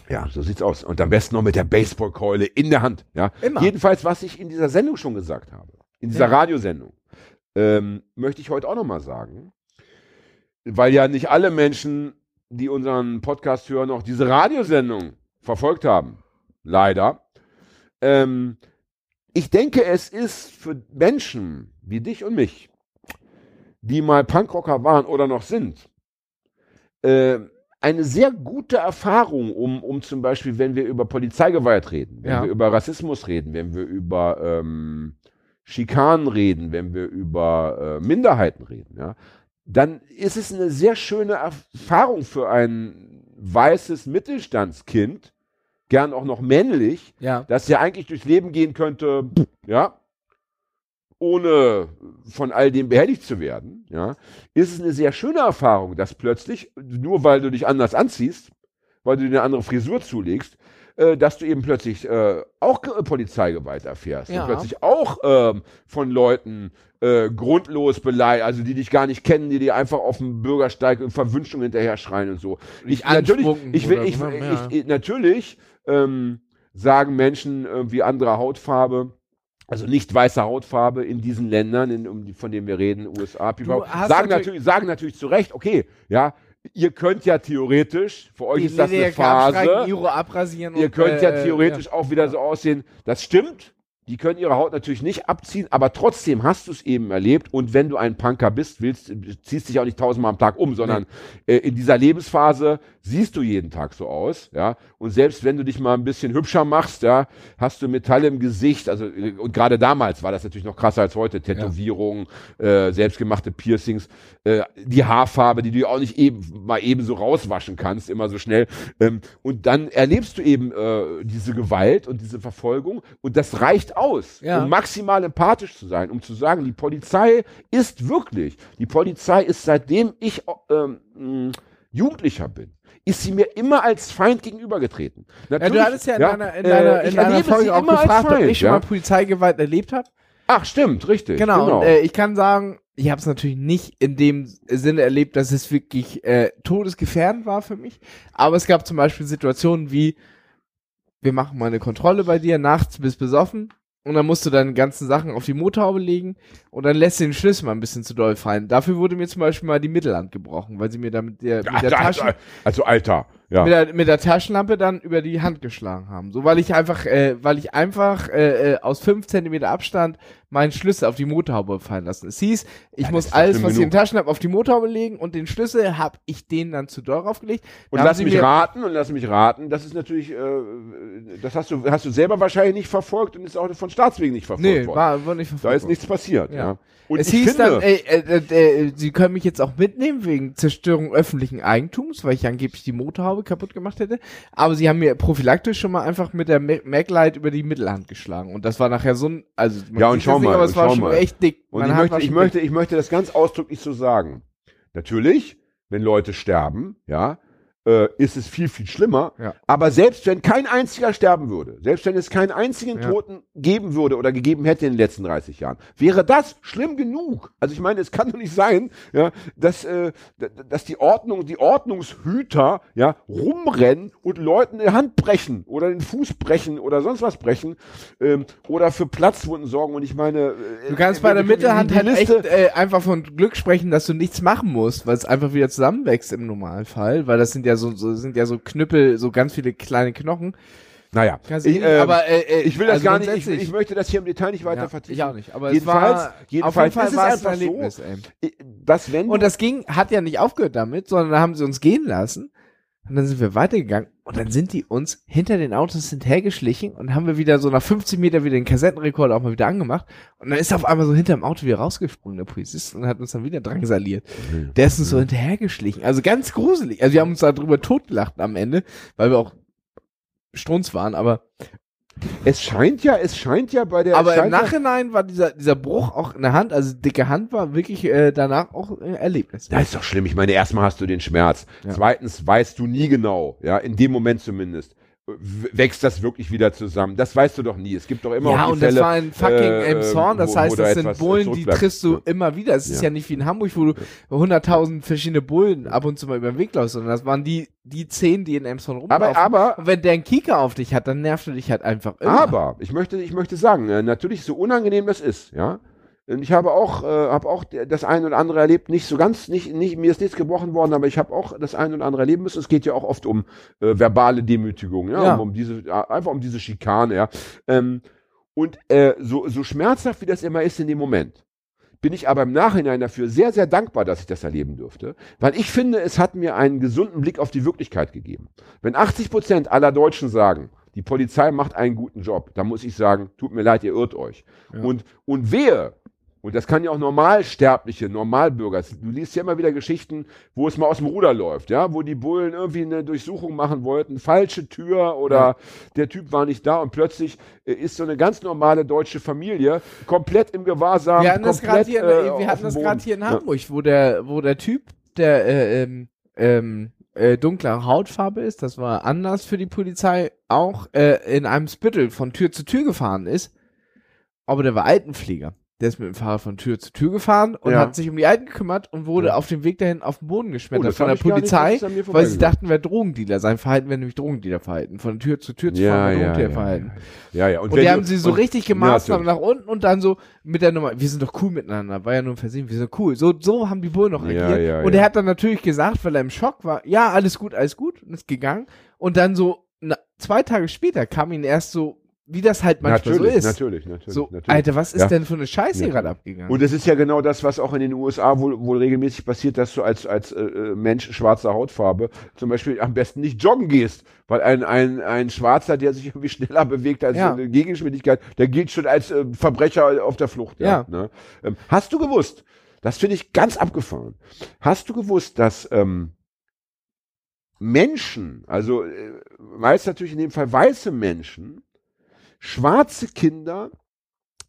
Ja, so sieht's aus. Und am besten noch mit der Baseballkeule in der Hand. Ja. Immer. Jedenfalls, was ich in dieser Sendung schon gesagt habe, in dieser Ja. Radiosendung, ähm, möchte ich heute auch nochmal sagen, weil ja nicht alle Menschen, die unseren Podcast hören, auch diese Radiosendung verfolgt haben. Leider. Ähm, ich denke, es ist für Menschen wie dich und mich, die mal Punkrocker waren oder noch sind, äh, eine sehr gute Erfahrung, um, um zum Beispiel, wenn wir über Polizeigewalt reden, wenn Ja. wir über Rassismus reden, wenn wir über ähm, Schikanen reden, wenn wir über äh, Minderheiten reden, ja, dann ist es eine sehr schöne Erfahrung für ein weißes Mittelstandskind, gern auch noch männlich, Ja. das ja eigentlich durchs Leben gehen könnte, ja, ohne von all dem behelligt zu werden, ja, ist es eine sehr schöne Erfahrung, dass plötzlich, nur weil du dich anders anziehst, weil du dir eine andere Frisur zulegst, äh, dass du eben plötzlich äh, auch Ge- Polizeigewalt erfährst Ja. und plötzlich auch ähm, von Leuten äh, grundlos beleidigt, also die dich gar nicht kennen, die dir einfach auf dem Bürgersteig Verwünschungen hinterher schreien und so. Ich, natürlich, ich will, oder ich, ja. ich, natürlich ähm, sagen Menschen irgendwie anderer Hautfarbe, also nicht weiße Hautfarbe in diesen Ländern, in, um von denen wir reden, USA, sagen natürlich, sagen natürlich zu Recht, okay, ja, ihr könnt ja theoretisch, für euch Die ist das eine Phase, abrasieren ihr könnt ja äh, theoretisch auch wieder so aussehen, das stimmt, die können ihre Haut natürlich nicht abziehen, aber trotzdem hast du es eben erlebt. Und wenn du ein Punker bist, willst, ziehst dich auch nicht tausendmal am Tag um, sondern äh, in dieser Lebensphase siehst du jeden Tag so aus, ja. Und selbst wenn du dich mal ein bisschen hübscher machst, ja, hast du Metall im Gesicht. Also äh, und gerade damals war das natürlich noch krasser als heute. Tätowierungen, äh, selbstgemachte Piercings, äh, die Haarfarbe, die du auch nicht eben mal eben so rauswaschen kannst, immer so schnell. Ähm, und dann erlebst du eben äh, diese Gewalt und diese Verfolgung und das reicht aus, Ja. um maximal empathisch zu sein, um zu sagen, die Polizei ist wirklich, die Polizei ist seitdem ich ähm, mh, Jugendlicher bin, ist sie mir immer als Feind gegenübergetreten. Ja, Natürlich, du hattest ja in deiner, in äh, deiner, ich in deiner Folge auch gefragt, ob Feind, ich schon ja? mal Polizeigewalt erlebt habe. Ach, stimmt, richtig. Genau, genau. und äh, ich kann sagen, ich habe es natürlich nicht in dem Sinne erlebt, dass es wirklich äh, todesgefährdend war für mich. Aber es gab zum Beispiel Situationen wie, wir machen mal eine Kontrolle bei dir, nachts bist besoffen und dann musst du deine ganzen Sachen auf die Motorhaube legen und dann lässt du den Schlüssel mal ein bisschen zu doll fallen. Dafür wurde mir zum Beispiel mal die Mittelhand gebrochen, weil sie mir da mit der, mit der, also, Taschen, also, Alter, ja. mit der, mit der Taschenlampe dann über die Hand geschlagen haben. So, weil ich einfach, äh, weil ich einfach äh, äh, aus fünf Zentimeter Abstand meinen Schlüssel auf die Motorhaube fallen lassen. Es hieß, ich das muss ist alles, was ich in den Taschen habe, auf die Motorhaube legen und den Schlüssel habe ich den dann zu doll draufgelegt. Und Da lass mich raten, und lass mich raten, das ist natürlich, äh, das hast du, hast du selber wahrscheinlich nicht verfolgt und ist auch von Staatswegen nicht verfolgt Nee, worden. war, war nicht da verfolgt ist worden. nichts passiert, ja. Ja. Und es hieß finde, dann, ey, äh, äh, äh, sie können mich jetzt auch mitnehmen wegen Zerstörung öffentlichen Eigentums, weil ich angeblich die Motorhaube kaputt gemacht hätte. Aber sie haben mir prophylaktisch schon mal einfach mit der Maglite über die Mittelhand geschlagen. Und das war nachher so ein, also Ja, und sieht schau mal, aber es war schon mal. echt dick. und ich möchte, ich möchte, ich möchte das ganz ausdrücklich so sagen. Natürlich, wenn Leute sterben, ja, äh, ist es viel, viel schlimmer. Ja. Aber selbst wenn kein einziger sterben würde, selbst wenn es keinen einzigen Ja. Toten geben würde oder gegeben hätte in den letzten 30 Jahren, wäre das schlimm genug. Also ich meine, es kann doch nicht sein, ja, dass, äh, dass die Ordnung, die Ordnungshüter, ja, rumrennen und Leuten die Hand brechen oder den Fuß brechen oder sonst was brechen ähm, oder für Platzwunden sorgen. Und ich meine, äh, Du kannst äh, bei der Mittelhand halt echt äh, einfach von Glück sprechen, dass du nichts machen musst, weil es einfach wieder zusammenwächst im Normalfall, weil das sind ja so, so sind ja so Knüppel, so ganz viele kleine Knochen. Naja, ich, ähm, aber äh, äh, ich will das also gar nicht, ich, ich möchte das hier im Detail nicht weiter ja, vertiefen. Ich auch nicht, aber Jedenfalls- war jedenfalls auf ist jeden Fall war es ein einfach so, Erlebnis, ey. dass wenn Und das ging, hat ja nicht aufgehört damit, sondern da haben sie uns gehen lassen. Und dann sind wir weitergegangen und dann sind die uns hinter den Autos hinterhergeschlichen und haben wir wieder so nach 50 Meter wieder den Kassettenrekorder auch mal wieder angemacht. Und dann ist er auf einmal so hinterm Auto wieder rausgesprungen, der Polizist, und hat uns dann wieder drangsaliert. Der ist uns so hinterhergeschlichen. Also ganz gruselig. Also wir haben uns da drüber totgelacht am Ende, weil wir auch strunz waren, aber, es scheint ja, es scheint ja bei der, aber im Nachhinein war dieser, dieser Bruch auch in der Hand, also dicke Hand war wirklich äh, danach auch ein Erlebnis. Das ist doch schlimm. Ich meine, erstmal hast du den Schmerz. Ja. Zweitens weißt du nie genau, ja, in dem Moment zumindest, wächst das wirklich wieder zusammen. Das weißt du doch nie. Es gibt doch immer ja, und Fälle, das war in fucking äh, Elmshorn, das wo- heißt, da das sind Bullen, die triffst du Ja. immer wieder. Es ist Ja. ja nicht wie in Hamburg, wo du 100.000 verschiedene Bullen ab und zu mal über den Weg läufst, sondern das waren die, die zehn, die in Elmshorn rumlaufen. Aber, aber, und wenn der einen Kieker auf dich hat, dann nervt du dich halt einfach immer. Aber ich möchte, ich möchte sagen, äh, natürlich so unangenehm das ist, ja. Und ich habe auch, äh, habe auch das eine oder andere erlebt, nicht so ganz, nicht, nicht, mir ist nichts gebrochen worden, aber ich habe auch das eine oder andere erleben müssen. Es geht ja auch oft um äh, verbale Demütigung, ja, Ja. Um, um diese, einfach um diese Schikane, ja. Ähm, und äh, so, so schmerzhaft wie das immer ist in dem Moment, bin ich aber im Nachhinein dafür sehr, sehr dankbar, dass ich das erleben durfte, weil ich finde, es hat mir einen gesunden Blick auf die Wirklichkeit gegeben. Wenn 80 Prozent aller Deutschen sagen, die Polizei macht einen guten Job, dann muss ich sagen, tut mir leid, ihr irrt euch. Ja. Und, und wehe, und das kann ja auch Normalsterbliche, Normalbürger. Du liest ja immer wieder Geschichten, wo es mal aus dem Ruder läuft, ja, wo die Bullen irgendwie eine Durchsuchung machen wollten, falsche Tür oder Ja. der Typ war nicht da und plötzlich äh, ist so eine ganz normale deutsche Familie komplett im Gewahrsam. wir hatten das gerade komplett, hier, äh, wir hatten das gerade hier in Ja. Hamburg, wo der, wo der Typ, der äh, ähm, ähm, äh, dunkler Hautfarbe ist, das war anders für die Polizei, auch äh, in einem Spittel von Tür zu Tür gefahren ist. Aber der war Altenpfleger. Der ist mit dem Fahrrad von Tür zu Tür gefahren und Ja. hat sich um die Alten gekümmert und wurde Ja. auf dem Weg dahin auf den Boden Oh, geschmettert das von der nicht, Polizei, mir weil sie dachten, wer Drogendealer. Sein Verhalten wäre nämlich Drogendealerverhalten. Von Tür zu Tür zu Ja, fahren, Drogendealerverhalten. Ja, ja. Und wenn die haben sie so und- richtig gemaßnahmen nach unten und dann so mit der Nummer, wir sind doch cool miteinander, war ja nur ein Versehen, wir sind cool. So, so haben die Bullen noch Ja, agiert. ja, und er hat dann natürlich gesagt, weil er im Schock war, ja, alles gut, alles gut, und ist gegangen. Und dann so, na, zwei Tage später kam ihn erst so wie das halt manchmal natürlich, so ist. natürlich, natürlich, so, natürlich. Alter, was ist Ja. denn für eine Scheiße hier Ja. gerade abgegangen? Und es ist ja genau das, was auch in den USA wohl, wohl regelmäßig passiert, dass du als, als äh, äh, Mensch schwarzer Hautfarbe zum Beispiel am besten nicht joggen gehst, weil ein, ein, ein Schwarzer, der sich irgendwie schneller bewegt als Ja. eine Gegengeschwindigkeit, der gilt schon als äh, Verbrecher auf der Flucht. Ja. Ne? Ähm, hast du gewusst, das finde ich ganz abgefahren, hast du gewusst, dass ähm, Menschen, also äh, meist natürlich in dem Fall weiße Menschen, schwarze Kinder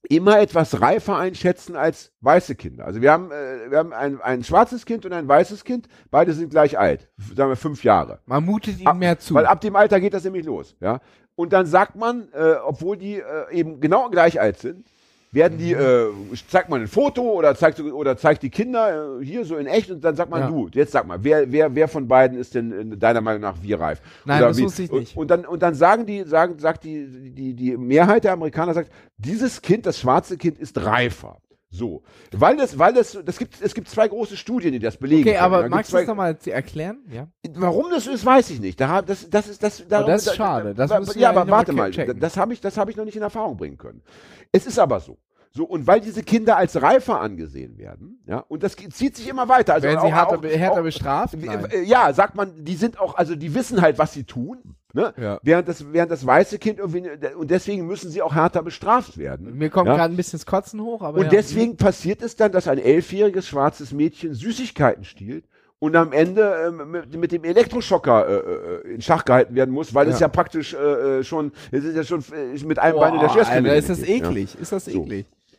immer etwas reifer einschätzen als weiße Kinder. Also wir haben, äh, wir haben ein, ein schwarzes Kind und ein weißes Kind, beide sind gleich alt, sagen wir fünf Jahre. Man mutet ihm Ab- mehr zu. Weil ab dem Alter geht das nämlich los. Ja? Und dann sagt man, äh, obwohl die äh, eben genau gleich alt sind, werden die, äh, zeigt man ein Foto oder zeigt, oder zeigt die Kinder äh, hier so in echt und dann sagt man, Ja. du, jetzt sag mal, wer, wer, wer von beiden ist denn äh, deiner Meinung nach wie reif? Nein, Oder das wie? wusste ich nicht. Und, und dann, und dann sagen die, sagen, sagt die, die, die Mehrheit der Amerikaner sagt, dieses Kind, das schwarze Kind, ist reifer. So. Weil das, weil das, das gibt, es gibt zwei große Studien, die das belegen. okay, können. aber magst du das nochmal erklären? Ja. Warum das so ist, weiß ich nicht. Da, das, das ist, das, darum- das ist schade. Das da- ja, aber warte mal mal. checken. Das habe ich, das habe ich noch nicht in Erfahrung bringen können. Es ist aber so. So, und weil diese Kinder als reifer angesehen werden, ja, und das zieht sich immer weiter. Also Werden sie härter, auch- härter bestraft? Nein. äh, Ja, sagt man, die sind auch, also die wissen halt, was sie tun. Ne? Ja. Während, das, während das weiße Kind irgendwie, und deswegen müssen sie auch härter bestraft werden. Mir kommt ja? gerade ein bisschen das Kotzen hoch, aber Und ja. deswegen passiert es dann, dass ein elfjähriges schwarzes Mädchen Süßigkeiten stiehlt und am Ende ähm, mit, mit dem Elektroschocker äh, äh, in Schach gehalten werden muss, weil es Ja. ja praktisch äh, äh, schon, es ist ja schon äh, mit einem Boah, Bein in der Scherz. ist das eklig. Ist das So.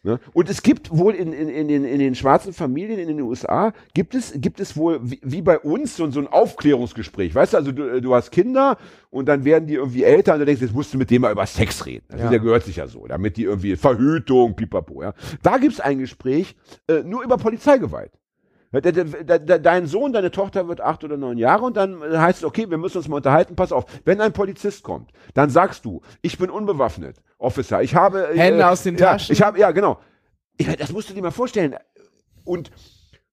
Ne? Und es gibt wohl in, in, in, den, in den schwarzen Familien in den USA, gibt es, gibt es wohl, wie, wie bei uns, so, so ein Aufklärungsgespräch. Weißt du, also du, du hast Kinder und dann werden die irgendwie älter und du denkst, jetzt musst du mit dem mal über Sex reden. Also Ja. der gehört sich ja so, damit die irgendwie Verhütung, pipapo. Ja. Da gibt es ein Gespräch äh, nur über Polizeigewalt. Dein Sohn, deine Tochter wird acht oder neun Jahre und dann äh, heißt es, okay, wir müssen uns mal unterhalten, pass auf, wenn ein Polizist kommt, dann sagst du, ich bin unbewaffnet, Officer, ich habe... äh, Hände aus den ja, Taschen. Ich habe, ja, genau. Ich, das musst du dir mal vorstellen. Und,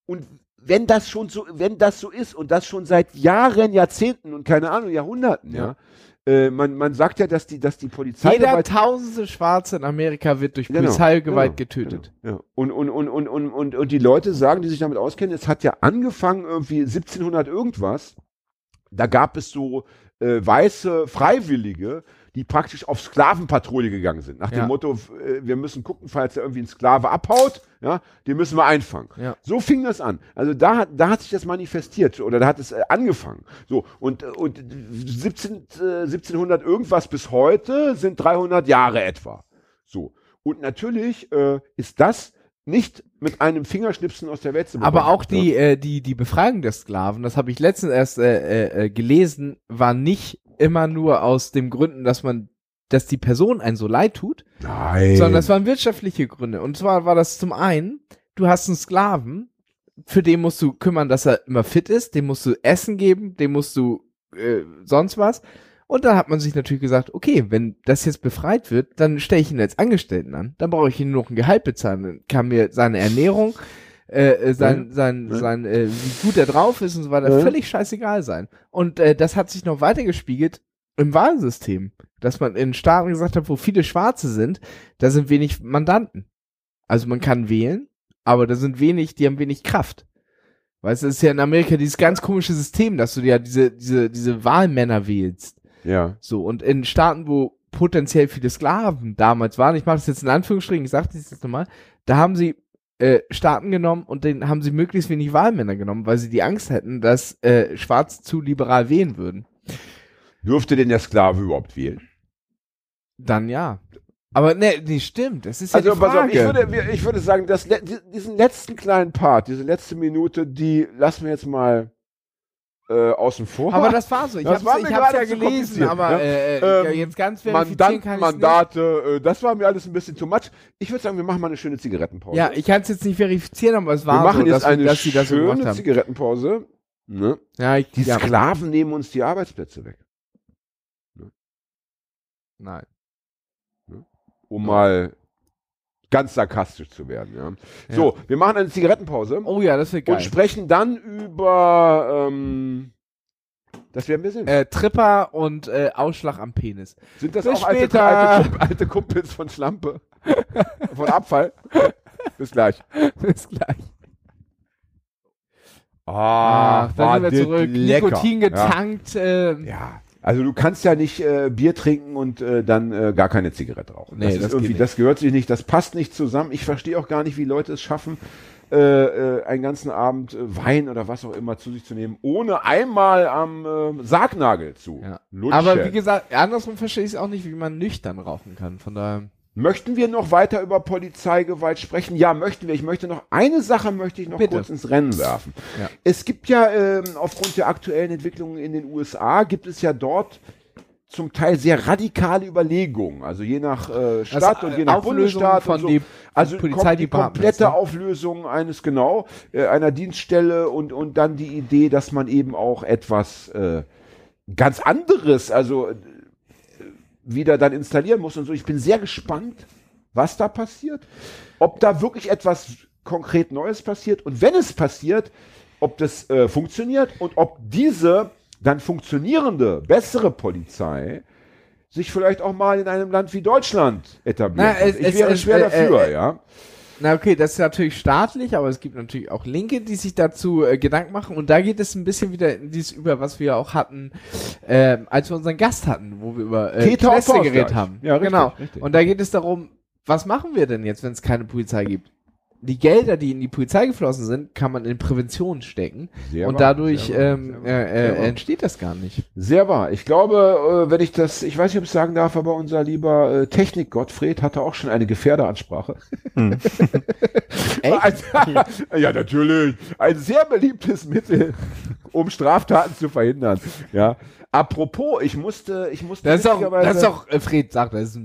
und wenn das schon so, wenn das so ist und das schon seit Jahren, Jahrzehnten und keine Ahnung, Jahrhunderten, ja, äh, man, man sagt ja, dass die, dass die Polizei Jeder tausendste Schwarze in Amerika wird durch Genau, Polizeigewalt genau, getötet. Genau, ja. Und, und, und, und, und, und, und die Leute sagen, die sich damit auskennen, es hat ja angefangen irgendwie 1700 irgendwas. Da gab es so äh, weiße Freiwillige, die praktisch auf Sklavenpatrouille gegangen sind. Nach Ja. dem Motto, äh, wir müssen gucken, falls da irgendwie ein Sklave abhaut, ja, den müssen wir einfangen. Ja. So fing das an. Also da, hat- da hat sich das manifestiert oder da hat es äh, angefangen. So und, äh, und 17, äh, 1700 irgendwas bis heute sind 300 Jahre etwa. So. Und natürlich äh, ist das nicht mit einem Fingerschnipsen aus der Welt zu Aber bekommen, auch die, äh, die, die Befreiung der Sklaven, das habe ich letztens erst äh, äh, gelesen, war nicht immer nur aus dem Gründen, dass man, dass die Person einen so leid tut, Nein. sondern das waren wirtschaftliche Gründe. Und zwar war das zum einen, du hast einen Sklaven, für den musst du kümmern, dass er immer fit ist, dem musst du Essen geben, dem musst du äh, sonst was. Und dann hat man sich natürlich gesagt, okay, wenn das jetzt befreit wird, dann stelle ich ihn als Angestellten an. Dann brauche ich ihn nur noch ein Gehalt bezahlen. Dann kann mir seine Ernährung, äh, äh, sein, sein, Ja. sein, äh, wie gut er drauf ist und so weiter, Ja. völlig scheißegal sein. Und äh, das hat sich noch weiter gespiegelt im Wahlsystem, dass man in Staaten gesagt hat, wo viele Schwarze sind, da sind wenig Mandanten. Also man kann wählen, aber da sind wenig, die haben wenig Kraft. Weißt du, es ist ja in Amerika dieses ganz komische System, dass du ja diese, diese, diese Wahlmänner wählst. ja. So, und in Staaten, wo potenziell viele Sklaven damals waren, ich mache das jetzt in Anführungsstrichen, ich sage das jetzt nochmal, da haben sie äh, Staaten genommen und den haben sie möglichst wenig Wahlmänner genommen, weil sie die Angst hätten, dass äh, Schwarz zu liberal wählen würden. Dürfte denn der Sklave überhaupt wählen? Dann ja. Aber ne, nee, stimmt, das ist ja Also die pass auf, Frage. ich würde, ich würde sagen, das, diesen letzten kleinen Part, diese letzte Minute, die lassen wir jetzt mal äh, außen vor. aber das war so, ich Das war ich mir gerade ja gelesen, aber ja. äh, äh, Ähm, jetzt ganz Mandanten, kann ich Mandate, äh, das war mir alles ein bisschen too much. Ich würde sagen, wir machen mal eine schöne Zigarettenpause. Ja, ich kann es jetzt nicht verifizieren, aber es wir war machen so, jetzt dass, eine dass das gemacht schöne haben. Zigarettenpause. Ne? Ja, ich, Die ja, Sklaven nehmen uns die Arbeitsplätze weg, nein. um mal ganz sarkastisch zu werden. Ja. So, wir machen eine Zigarettenpause Oh ja, das wird geil. und sprechen dann über ähm, Das werden wir sehen. Äh, Tripper und äh, Ausschlag am Penis. Sind das bis auch alte, später. alte, alte Kumpels von Schlampe? von Abfall? Bis gleich. Bis gleich. Ah, da sind wir zurück. lecker. Nikotin Ja. getankt. äh, Ja. Also du kannst ja nicht äh, Bier trinken und äh, dann äh, gar keine Zigarette rauchen. Nee, das, das irgendwie, das gehört sich nicht, das passt nicht zusammen. Ich verstehe auch gar nicht, wie Leute es schaffen, äh, äh, einen ganzen Abend äh, Wein oder was auch immer zu sich zu nehmen, ohne einmal am äh, Sargnagel zu. Ja. lutschen. Aber wie gesagt, andersrum verstehe ich es auch nicht, wie man nüchtern rauchen kann. Von daher. Möchten wir noch weiter über Polizeigewalt sprechen? Ja, möchten wir. Ich möchte noch eine Sache möchte ich noch Bitte. kurz ins Rennen werfen. Ja. Es gibt ja ähm, aufgrund der aktuellen Entwicklungen in den USA gibt es ja dort zum Teil sehr radikale Überlegungen. Also je nach äh, Stadt und je nach Auflösung Bundesstaat von so. die also kom die komplette ne? Auflösung eines genau äh, einer Dienststelle und und dann die Idee, dass man eben auch etwas äh, ganz anderes, also wieder dann installieren muss und so. Ich bin sehr gespannt, was da passiert, ob da wirklich etwas konkret Neues passiert und wenn es passiert, ob das äh, funktioniert und ob diese dann funktionierende, bessere Polizei sich vielleicht auch mal in einem Land wie Deutschland etablieren Na, es- Ich es- wäre es- schwer äh, dafür, äh, ja. Na okay, das ist natürlich staatlich, aber es gibt natürlich auch Linke, die sich dazu äh, Gedanken machen. Und da geht es ein bisschen wieder in dieses über, was wir auch hatten, ähm, als wir unseren Gast hatten, wo wir über äh, Opfer- geredet haben. Ja, richtig, genau. richtig. Und da geht es darum, was machen wir denn jetzt, wenn es keine Polizei gibt? Die Gelder, die in die Polizei geflossen sind, kann man in Prävention stecken. Sehr und wahr, dadurch sehr wahr, ähm, sehr wahr, äh, sehr äh, entsteht das gar nicht. Sehr wahr. Ich glaube, äh, wenn ich das, ich weiß nicht, ob ich es sagen darf, aber unser lieber äh, Technik Gottfried hatte auch schon eine Gefährderansprache. Echt? Ein- ja, natürlich. Ein sehr beliebtes Mittel, um Straftaten zu verhindern. Ja. Apropos, ich musste, ich musste. Das ist doch, witzigerweise- das ist doch, äh, Fred sagt, das ist ein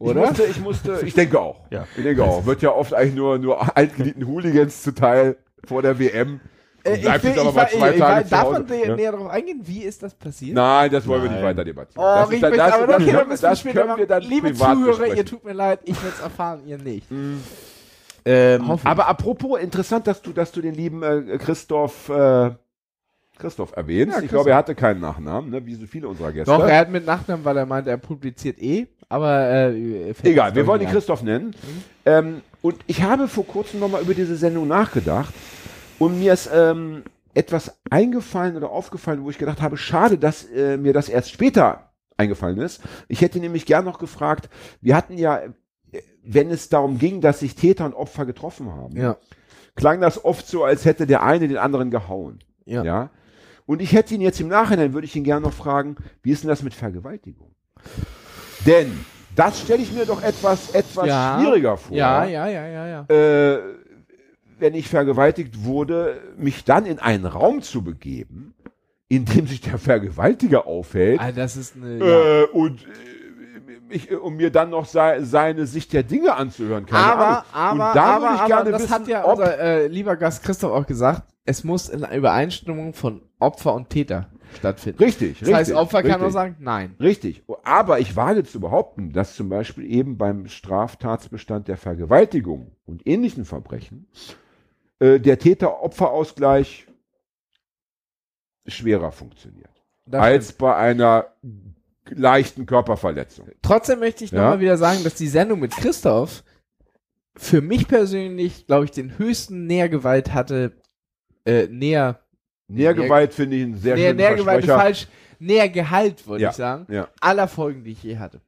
Ritterschlag. Ich Oder? musste, ich musste, ich denke auch. Ja. Ich denke auch. Wird ja oft eigentlich nur, nur altgeliebten Hooligans zuteil vor der WM. Äh, ich bleibt will, jetzt aber ich, mal war- zwei ich, zu darf man näher, Ja. näher darauf eingehen, wie ist das passiert? Nein, das wollen wir Nein. nicht weiter debattieren. Oh, das ich ist dann, das, aber das, okay, wir das später können wir dann Liebe Zuhörer, besprechen. ihr tut mir leid, ich werde es erfahren, ihr nicht. Ähm, Hoffen. aber apropos, interessant, dass du, dass du den lieben äh, Christoph, äh, Christoph erwähnst. Ja, ich glaube, er hatte keinen Nachnamen, ne, wie so viele unserer Gäste. Doch, er hat mit Nachnamen, weil er meint, er publiziert eh, aber äh, Egal, wir wollen ihn Christoph nennen. Ähm, und ich habe vor kurzem nochmal über diese Sendung nachgedacht und mir ist ähm, etwas eingefallen oder aufgefallen, wo ich gedacht habe, schade, dass äh, mir das erst später eingefallen ist. Ich hätte nämlich gern noch gefragt, wir hatten ja, äh, wenn es darum ging, dass sich Täter und Opfer getroffen haben. Ja, klang das oft so, als hätte der eine den anderen gehauen. ja. Ja. Und ich hätte ihn jetzt im Nachhinein, würde ich ihn gerne noch fragen, wie ist denn das mit Vergewaltigung? Denn das stelle ich mir doch etwas, etwas Ja. schwieriger vor. Ja, ja, ja, ja, ja. Äh, wenn ich vergewaltigt wurde, mich dann in einen Raum zu begeben, in dem sich der Vergewaltiger aufhält Ah, das ist eine. ja. äh, und äh, mich, äh, um mir dann noch sei, seine Sicht der Dinge anzuhören. Keine aber, Ahnung. aber, und da aber, würde ich aber, gerne das wissen, hat ja unser äh, lieber Gast Christoph auch gesagt, es muss in Übereinstimmung von Opfer und Täter stattfinden. richtig, Das richtig. heißt, Opfer kann richtig. nur sagen, nein. Richtig. Aber ich wage zu behaupten, dass zum Beispiel eben beim Straftatsbestand der Vergewaltigung und ähnlichen Verbrechen äh, der Täter-Opfer-Ausgleich schwerer funktioniert Das als bei einer leichten Körperverletzung. Trotzdem möchte ich Ja. nochmal wieder sagen, dass die Sendung mit Christoph für mich persönlich, glaube ich, den höchsten Nährgewalt hatte. Äh, näher. Nährgewalt finde ich einen sehr Näher, schönen Nährgewalt ist falsch. Nährgehalt, würde Ja, ich sagen. ja. Aller Folgen, die ich je hatte.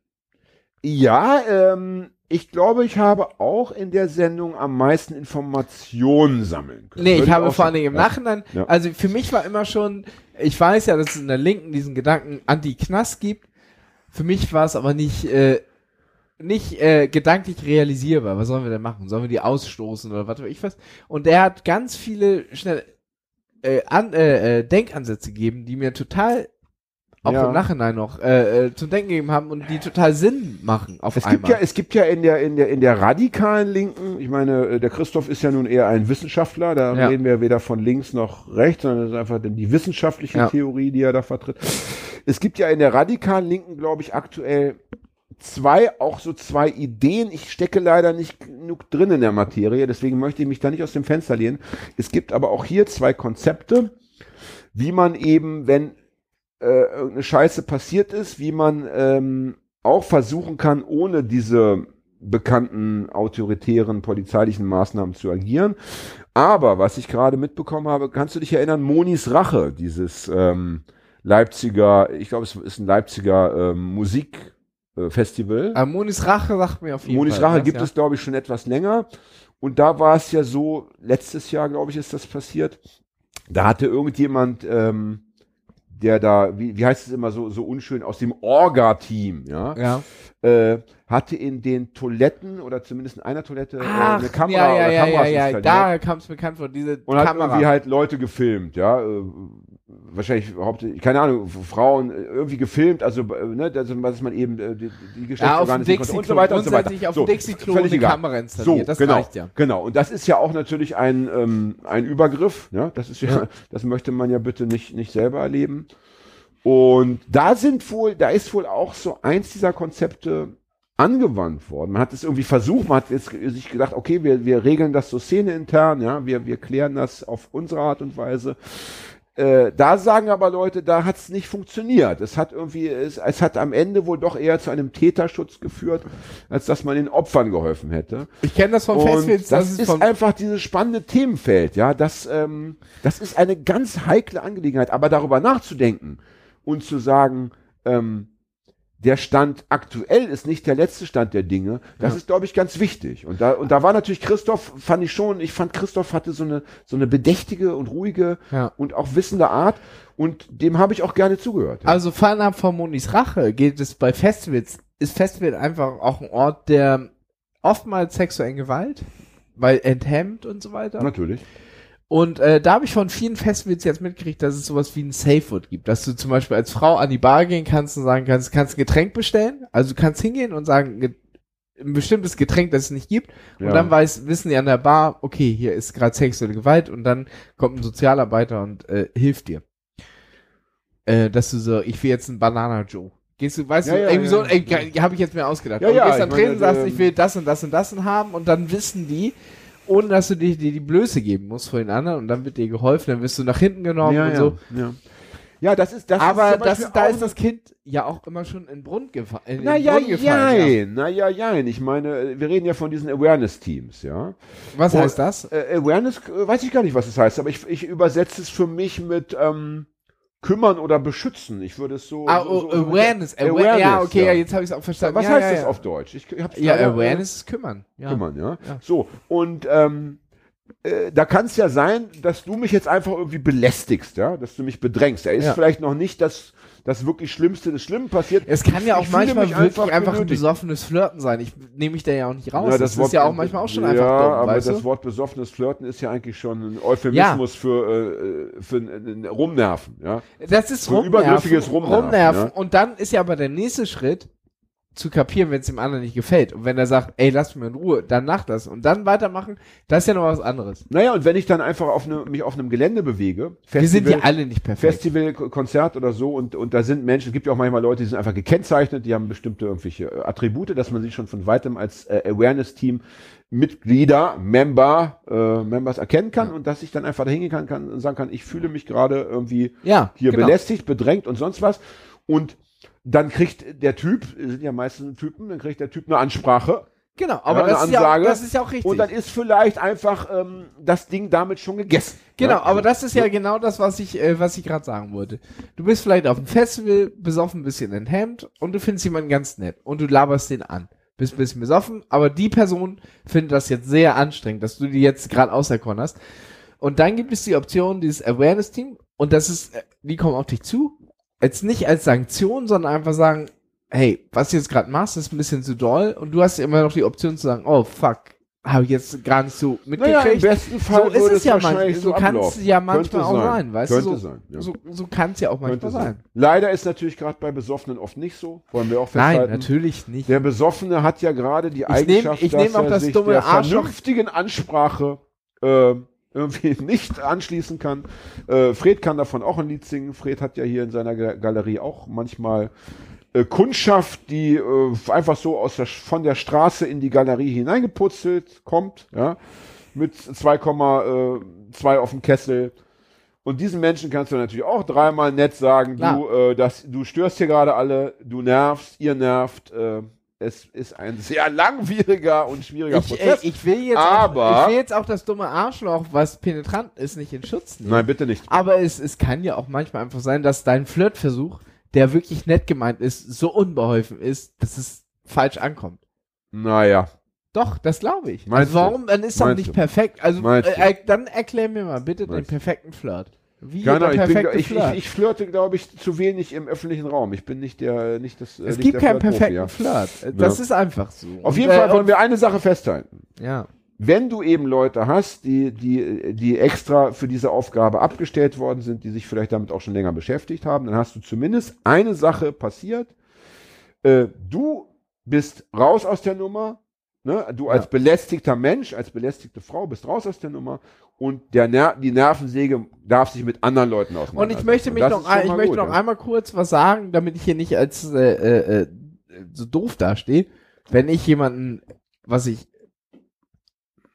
Ja, ähm, ich glaube, ich habe auch in der Sendung am meisten Informationen sammeln können. Nee, Würde ich habe vor allen Dingen im. Nachhinein, Ja. also für mich war immer schon, ich weiß ja, dass es in der Linken diesen Gedanken Anti-Knast gibt. Für mich war es aber nicht, äh, nicht äh, gedanklich realisierbar. Was sollen wir denn machen? Sollen wir die ausstoßen oder was weiß ich was? Und er hat ganz viele schnell äh, an, äh, äh, Denkansätze gegeben, die mir total auch Ja. im Nachhinein noch äh, äh, zum Denken gegeben haben und die total Sinn machen auf Es gibt einmal. ja, es gibt ja in der, in der, in der radikalen Linken, ich meine, äh, der Christoph ist ja nun eher ein Wissenschaftler, da Ja. reden wir weder von links noch rechts, sondern das ist einfach die wissenschaftliche Ja. Theorie, die er da vertritt. Es gibt ja in der radikalen Linken, glaube ich, aktuell zwei, auch so zwei Ideen. Ich stecke leider nicht genug drin in der Materie, deswegen möchte ich mich da nicht aus dem Fenster lehnen. Es gibt aber auch hier zwei Konzepte, wie man eben, wenn äh, irgendeine Scheiße passiert ist, wie man ähm, auch versuchen kann, ohne diese bekannten autoritären polizeilichen Maßnahmen zu agieren. Aber was ich gerade mitbekommen habe, kannst du dich erinnern, Monis Rache, dieses ähm, Leipziger, ich glaube, es ist ein Leipziger ähm, Musikfestival. Aber Monis Rache sagt mir auf jeden Monis Fall. Rache was, gibt ja. es, glaube ich, schon etwas länger. Und da war es ja so, letztes Jahr, glaube ich, ist das passiert. Da hatte irgendjemand, ähm, der da, wie, wie heißt es immer so, so unschön, aus dem Orga-Team, ja, Ja. äh, hatte in den Toiletten oder zumindest in einer Toilette äh, Ach, eine Kamera ja, ja, oder ja, Kameras ja, ja, installiert da kam es bekannt vor, diese und hat Kamera. irgendwie halt Leute gefilmt, ja, äh, wahrscheinlich hauptsächlich, keine Ahnung, Frauen äh, irgendwie gefilmt, also, äh, ne, dass, dass man eben äh, die, die ja, Geschlechtsorgane Dixie-Klo, und so weiter und so weiter. auf So, Dixie-Klo völlig eine. Kamera installiert, das genau, reicht ja. Genau, und das ist ja auch natürlich ein, ähm, ein Übergriff, ja, das ist ja, Ja. das möchte man ja bitte nicht, nicht selber erleben. Und da sind wohl, da ist wohl auch so eins dieser Konzepte angewandt worden. Man hat es irgendwie versucht, man hat jetzt sich gedacht, okay, wir, wir regeln das so szeneintern, ja, wir, wir klären das auf unsere Art und Weise. Äh, da sagen aber Leute, da hat es nicht funktioniert. Es hat irgendwie, es, es hat am Ende wohl doch eher zu einem Täterschutz geführt, als dass man den Opfern geholfen hätte. Ich kenne das von Und Festivals, das, das, ist von, einfach dieses spannende Themenfeld, ja. Das, ähm, das ist eine ganz heikle Angelegenheit. Aber darüber nachzudenken und zu sagen, ähm, der Stand aktuell ist nicht der letzte Stand der Dinge. Das Ja. ist, glaube ich, ganz wichtig. Und da, und da war natürlich Christoph, fand ich schon, ich fand Christoph hatte so eine, so eine bedächtige und ruhige Ja. und auch wissende Art. Und dem habe ich auch gerne zugehört. ja. Also fernab von Monis Rache geht es bei Festivals, ist Festival einfach auch ein Ort, der oftmals sexuellen Gewalt, weil enthemmt und so weiter. Natürlich. Und äh, da habe ich von vielen Festivals jetzt mitgekriegt, dass es sowas wie ein Safe Word gibt, dass du zum Beispiel als Frau an die Bar gehen kannst und sagen kannst, kannst ein Getränk bestellen. Also du kannst hingehen und sagen, ge- ein bestimmtes Getränk, das es nicht gibt. Und Ja. dann weiß, wissen die an der Bar, okay, hier ist gerade sexuelle Gewalt und dann kommt ein Sozialarbeiter und äh, hilft dir. Äh, dass du so, ich will jetzt einen Banana Joe. Gehst du, weißt Ja, du, ja, irgendwie so, ey, habe ich jetzt mir ausgedacht. Ja, du gehst meine, Tresen und sagst, ich will das und das und das haben und dann wissen die, ohne dass du dir die, die Blöße geben musst vor den anderen und dann wird dir geholfen, dann wirst du nach hinten genommen ja, und ja, so. ja. ja, das ist das. Aber ist das, da ist das Kind ja auch immer schon in den Brunnen Naja, gefallen. Ja. jein, naja, jein. Ich meine, wir reden ja von diesen Awareness-Teams, ja. Was Oh, heißt das? Äh, Awareness, äh, weiß ich gar nicht, was es heißt, aber ich, ich übersetze es für mich mit ähm, kümmern oder beschützen. Ich würde es so. Ah, so, so, Awareness. Awa Awareness, ja, okay, ja, jetzt habe ich es auch verstanden. Was ja, heißt ja, das auf Deutsch? Ich hab's Ja, Awareness ist kümmern. Ja. Kümmern. Ja. So, und ähm, äh, da kann es ja sein, dass du mich jetzt einfach irgendwie belästigst, ja, dass du mich bedrängst. Er ist Ja. vielleicht noch nicht das, das wirklich Schlimmste des Schlimmen passiert. Es kann ja auch manchmal wirklich einfach, ein genötigt. besoffenes Flirten sein. Ich nehme mich da ja auch nicht raus. Ja, das, ist ja auch manchmal auch schon einfach ja, dumm, aber das du? Wort besoffenes Flirten ist ja eigentlich schon ein Euphemismus für, äh, für ein, ein Rumnerven, ja. Das ist So rumnerven, übergriffiges Rumnerven, rumnerven. ja. Und dann ist ja aber der nächste Schritt, zu kapieren, wenn es dem anderen nicht gefällt. Und wenn er sagt, ey, lass mich in Ruhe, dann nach das. Und dann weitermachen, das ist ja noch was anderes. Naja, und wenn ich dann einfach auf eine, mich auf einem Gelände bewege, Wir sind ja Festival, alle nicht perfekt. Festival, Ko- Konzert oder so und, und da sind Menschen, es gibt ja auch manchmal Leute, die sind einfach gekennzeichnet, die haben bestimmte irgendwelche äh, Attribute, dass man sie schon von weitem als äh, Awareness-Team Mitglieder, Member, äh, Members erkennen kann und dass ich dann einfach da hingehen kann, kann und sagen kann, ich fühle mich gerade irgendwie ja, hier genau. belästigt, bedrängt und sonst was. Und dann kriegt der Typ, sind ja meistens Typen, dann kriegt der Typ eine Ansprache Genau, aber Ja, das, ist ja, das ist ja auch richtig. und dann ist vielleicht einfach ähm, das Ding damit schon gegessen. Genau, Ja, aber so. das ist ja genau das, was ich, äh, was ich gerade sagen wollte. Du bist vielleicht auf dem Festival, besoffen ein bisschen in Hemd und du findest jemanden ganz nett und du laberst den an. Bist ein bisschen besoffen, aber die Person findet das jetzt sehr anstrengend, dass du die jetzt gerade auserkoren hast. Und dann gibt es die Option, dieses Awareness-Team, und das ist, äh, die kommen auf dich zu, jetzt nicht als Sanktion, sondern einfach sagen, hey, was du jetzt gerade machst, ist ein bisschen zu doll, und du hast immer noch die Option zu sagen, oh fuck, habe ich jetzt gar nicht so mitgekriegt. Naja, im besten Fall So ist es ja manchmal. wahrscheinlich So kann es ja manchmal auch sein. sein, weißt Könnte du? So, sein, ja. so, so kann es ja auch manchmal sein. sein. Leider ist natürlich gerade bei Besoffenen oft nicht so. Wollen wir auch Nein, festhalten. natürlich nicht. Der Besoffene hat ja gerade die nehm- Eigenschaft, ich dass nehm auch er das sich dumme der Arschloch- vernünftigen Ansprache äh, irgendwie nicht anschließen kann. Äh, Fred kann davon auch ein Lied singen. Fred hat ja hier in seiner Ga- Galerie auch manchmal äh, Kundschaft, die äh, einfach so aus der, von der Straße in die Galerie hineingeputzelt kommt, ja, mit 2,2 auf dem Kessel. Und diesen Menschen kannst du natürlich auch dreimal nett sagen, du, äh, das, du störst hier gerade alle, du nervst, ihr nervt. Äh, es ist ein sehr langwieriger und schwieriger Ich, äh, Prozess. ich, will jetzt Aber- auch, ich will jetzt auch das dumme Arschloch, was penetrant ist, nicht in Schutz nehmen. Nein, bitte nicht. Aber es, es kann ja auch manchmal einfach sein, dass dein Flirtversuch, der wirklich nett gemeint ist, so unbeholfen ist, dass es falsch ankommt. Naja. Doch, das glaube ich. Meinst also warum? Dann ist doch nicht du? perfekt. Also äh, äh, dann erklär mir mal bitte den Meinst du? perfekten Flirt. Wie Keine der Ahnung, ich, bin, ich, ich, ich flirte, glaube ich, zu wenig im öffentlichen Raum. Ich bin nicht der, nicht das. äh, es nicht gibt keinen perfekten ja. Flirt. Äh, Das Ja. ist einfach so. Auf jeden äh, Fall wollen wir eine Sache festhalten. Ja. Wenn du eben Leute hast, die, die, die extra für diese Aufgabe abgestellt worden sind, die sich vielleicht damit auch schon länger beschäftigt haben, dann hast du zumindest eine Sache passiert. Äh, du bist raus aus der Nummer. Ne? Du als Ja. belästigter Mensch, als belästigte Frau bist raus aus der Nummer und der Ner die Nervensäge darf sich mit anderen Leuten Und auseinandersetzen. ich möchte mich noch, ein, ich möchte gut, noch ja. einmal kurz was sagen, damit ich hier nicht als äh, äh, äh, so doof dastehe. Wenn ich jemanden, was ich,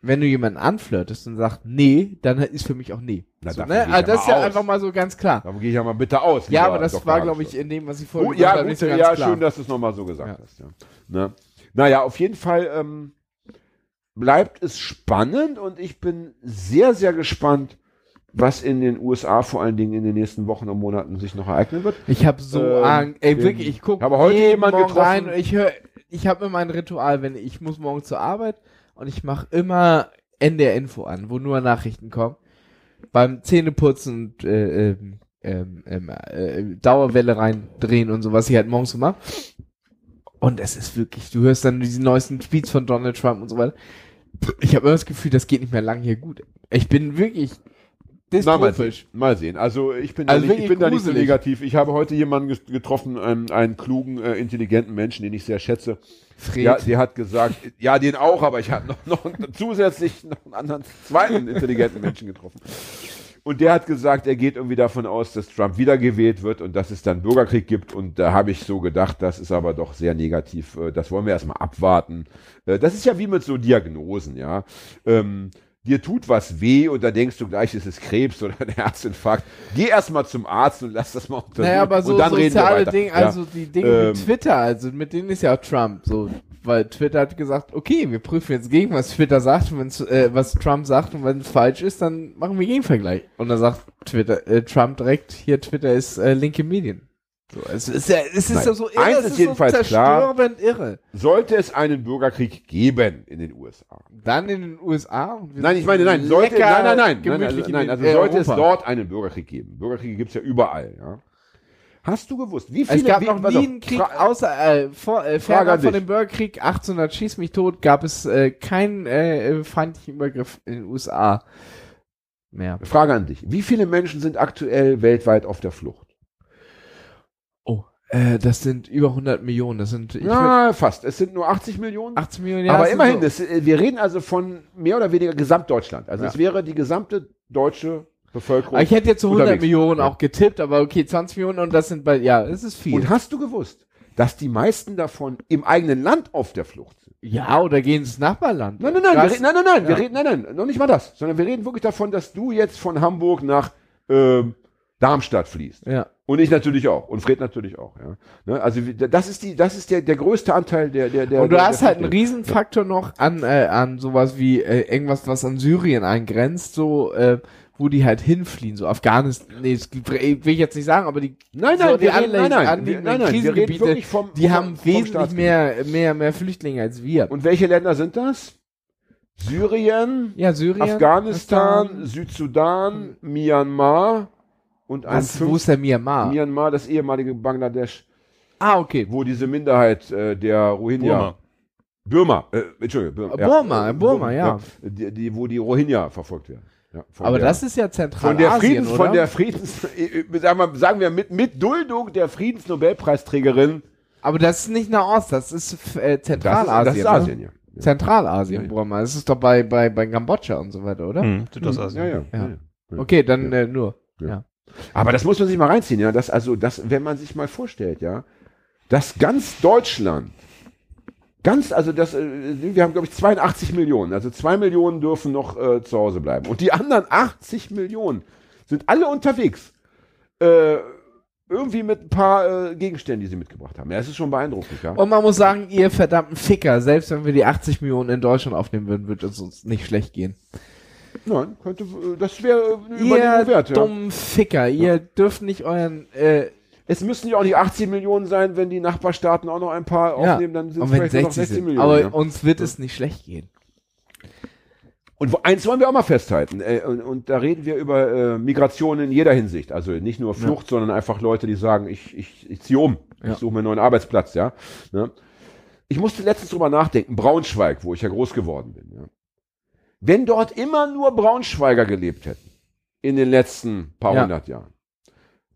wenn du jemanden anflirtest und sagst nee, dann ist für mich auch nee. Na, so, ne? Also das ja ist ja aus. einfach mal so ganz klar. Da gehe ich ja mal bitte aus. Ja, aber das Dr. war, glaube ich, in dem, was ich Oh, vorhin gesagt ja, habe, so ganz ja klar. schön, dass du es nochmal so gesagt Ja. hast. Ja. Ne? Naja, auf jeden Fall ähm, bleibt es spannend und ich bin sehr, sehr gespannt, was in den USA vor allen Dingen in den nächsten Wochen und Monaten sich noch ereignen wird. Ich habe so Ähm, Angst. Ey, wirklich, ich gucke habe heute jemand getroffen- rein und ich höre, ich habe immer ein Ritual, wenn ich muss morgen zur Arbeit und ich mache immer NDR Info an, wo nur Nachrichten kommen. Beim Zähneputzen und äh, ähm, ähm, ähm, äh, Dauerwelle reindrehen und so, was ich halt morgens so mache. Und es ist wirklich, du hörst dann diese neuesten Tweets von Donald Trump und so weiter. Ich habe immer das Gefühl, das geht nicht mehr lang hier gut. Ich bin wirklich Na, mal, sehen, mal sehen. Also ich bin, Also da, nicht, ich bin da nicht so negativ. Ich habe heute jemanden getroffen, einen, einen klugen, äh, intelligenten Menschen, den ich sehr schätze. Fred. Ja, der hat gesagt, ja, den auch, aber ich habe noch, noch zusätzlich noch einen anderen zweiten intelligenten Menschen getroffen. Und der hat gesagt, er geht irgendwie davon aus, dass Trump wiedergewählt wird und dass es dann Bürgerkrieg gibt. Und da habe ich so gedacht, das ist aber doch sehr negativ. Äh, Das wollen wir erstmal abwarten. Äh, Das ist ja wie mit so Diagnosen, ja. Ähm, dir tut was weh und da denkst du gleich, es ist Krebs oder ein Herzinfarkt. Geh erstmal zum Arzt und lass das mal untersuchen. Naja, aber so und dann reden wir soziale. Dinge, Ja. also die Dinge Ähm, mit Twitter, also mit denen ist ja auch Trump so, weil Twitter hat gesagt, okay, wir prüfen jetzt gegen, was Twitter sagt, wenn's, äh, was Trump sagt und wenn es falsch ist, dann machen wir Gegenvergleich. Und dann sagt Twitter, äh, Trump direkt, hier Twitter ist äh, linke Medien. So, es ist ja, es ist Nein. ja so irre, Eins es ist jedenfalls so klar. zerstörend irre. Sollte es einen Bürgerkrieg geben in den USA? Dann in den USA Nein, ich meine, nein, sollte, lecker nein, nein, nein, nein, also, nein, den- also sollte es dort einen Bürgerkrieg geben. Bürgerkriege gibt es ja überall, ja. Hast du gewusst, wie viele, Es gab wie, noch pass nie einen Krieg, außer äh, vor, äh, fernab von dem Bürgerkrieg 1800 schieß mich tot, gab es äh, keinen äh, feindlichen Übergriff in den USA mehr. Frage an dich. Wie viele Menschen sind aktuell weltweit auf der Flucht? Äh, das sind über 100 Millionen, das sind ich würd- Ja, fast. Es sind nur 80 Millionen. 18 Millionen. ja, aber immerhin, so- das, äh, wir reden also von mehr oder weniger Gesamtdeutschland. Also Ja. es wäre die gesamte deutsche Bevölkerung. Ich hätte jetzt so 100 unterwegs. Millionen Ja. auch getippt, aber okay, 20 Millionen und das sind bei, ja, es ist viel. Und hast du gewusst, dass die meisten davon im eigenen Land auf der Flucht sind? ja, oder gehen ins Nachbarland. Nein, nein, nein, wir reden, nein, nein, nein, wir Ja. reden, nein, nein, noch nicht mal das, sondern wir reden wirklich davon, dass du jetzt von Hamburg nach ähm, Darmstadt fließt. Ja. Und ich natürlich auch. Und Fred natürlich auch, ja. Ne, also das ist die, das ist der, der größte Anteil der, der, der. Und du der, hast der halt einen. Riesenfaktor noch an, äh, an sowas wie äh, irgendwas, was an Syrien eingrenzt, so, äh, wo die halt hinfliehen, so Afghanistan, nee, das will ich jetzt nicht sagen, aber die, Nein, so nein, die wir reden, nein, nein, nein, nein, reden Krisengebiete, vom, die vom, haben vom wesentlich mehr, mehr, mehr Flüchtlinge als wir. Und welche Länder sind das? Syrien, ja, Syrien. Afghanistan, Afghanistan. Südsudan, Myanmar und ein Was, wo fünf, ist der Myanmar? Myanmar, das ehemalige Bangladesch, ah, okay. wo diese Minderheit äh, der Rohingya Burma. Burma, äh, Entschuldigung, Burma, Burma, äh, Burma, ja. Die, die, wo die Rohingya verfolgt werden. Ja, von Aber der, das ist ja von Zentralasien, der Friedens, oder? von der Friedens, äh, äh, sagen wir, sagen wir mit, mit Duldung der Friedensnobelpreisträgerin. Aber das ist nicht Nahost, das ist äh, Das ist, Zentralasien. das ist ne? Asien, ja. ja. Zentralasien, Ja, ja. Burma. Das ist doch bei, bei, bei Kambodscha und so weiter, oder? Hm, Südostasien. Ja, ja, Ja. ja. ja. Okay, dann äh, nur. Aber das muss man sich mal reinziehen, ja. Das, also, das, wenn man sich mal vorstellt, ja, dass ganz Deutschland, ganz, also das, äh, wir haben, glaube ich, 82 Millionen, also zwei Millionen dürfen noch äh, zu Hause bleiben. Und die anderen 80 Millionen, sind alle unterwegs. Äh, irgendwie mit ein paar äh, Gegenständen, die sie mitgebracht haben. Ja, es ist schon beeindruckend, ja. Und man muss sagen, ihr verdammten Ficker, selbst wenn wir die 80 Millionen in Deutschland aufnehmen würden, würde es uns nicht schlecht gehen. Nein, könnte, äh, das wäre eine Ihr wert, ja. dummen Ficker, ihr dürft nicht euren, äh, Es müssen ja auch nicht 18 Millionen sein, wenn die Nachbarstaaten auch noch ein paar ja, aufnehmen, dann sind es vielleicht nur noch 60 16 sind. Millionen. Aber ja. uns wird es nicht schlecht gehen. Und eins wollen wir auch mal festhalten, äh, und, und da reden wir über äh, Migration in jeder Hinsicht. Also nicht nur Flucht, sondern einfach Leute, die sagen, ich, ich, ich ziehe um, Ja. ich suche mir einen neuen Arbeitsplatz, ja. Ne? Ich musste letztens drüber nachdenken, Braunschweig, wo ich ja groß geworden bin. Ja? Wenn dort immer nur Braunschweiger gelebt hätten, in den letzten paar Ja. hundert Jahren,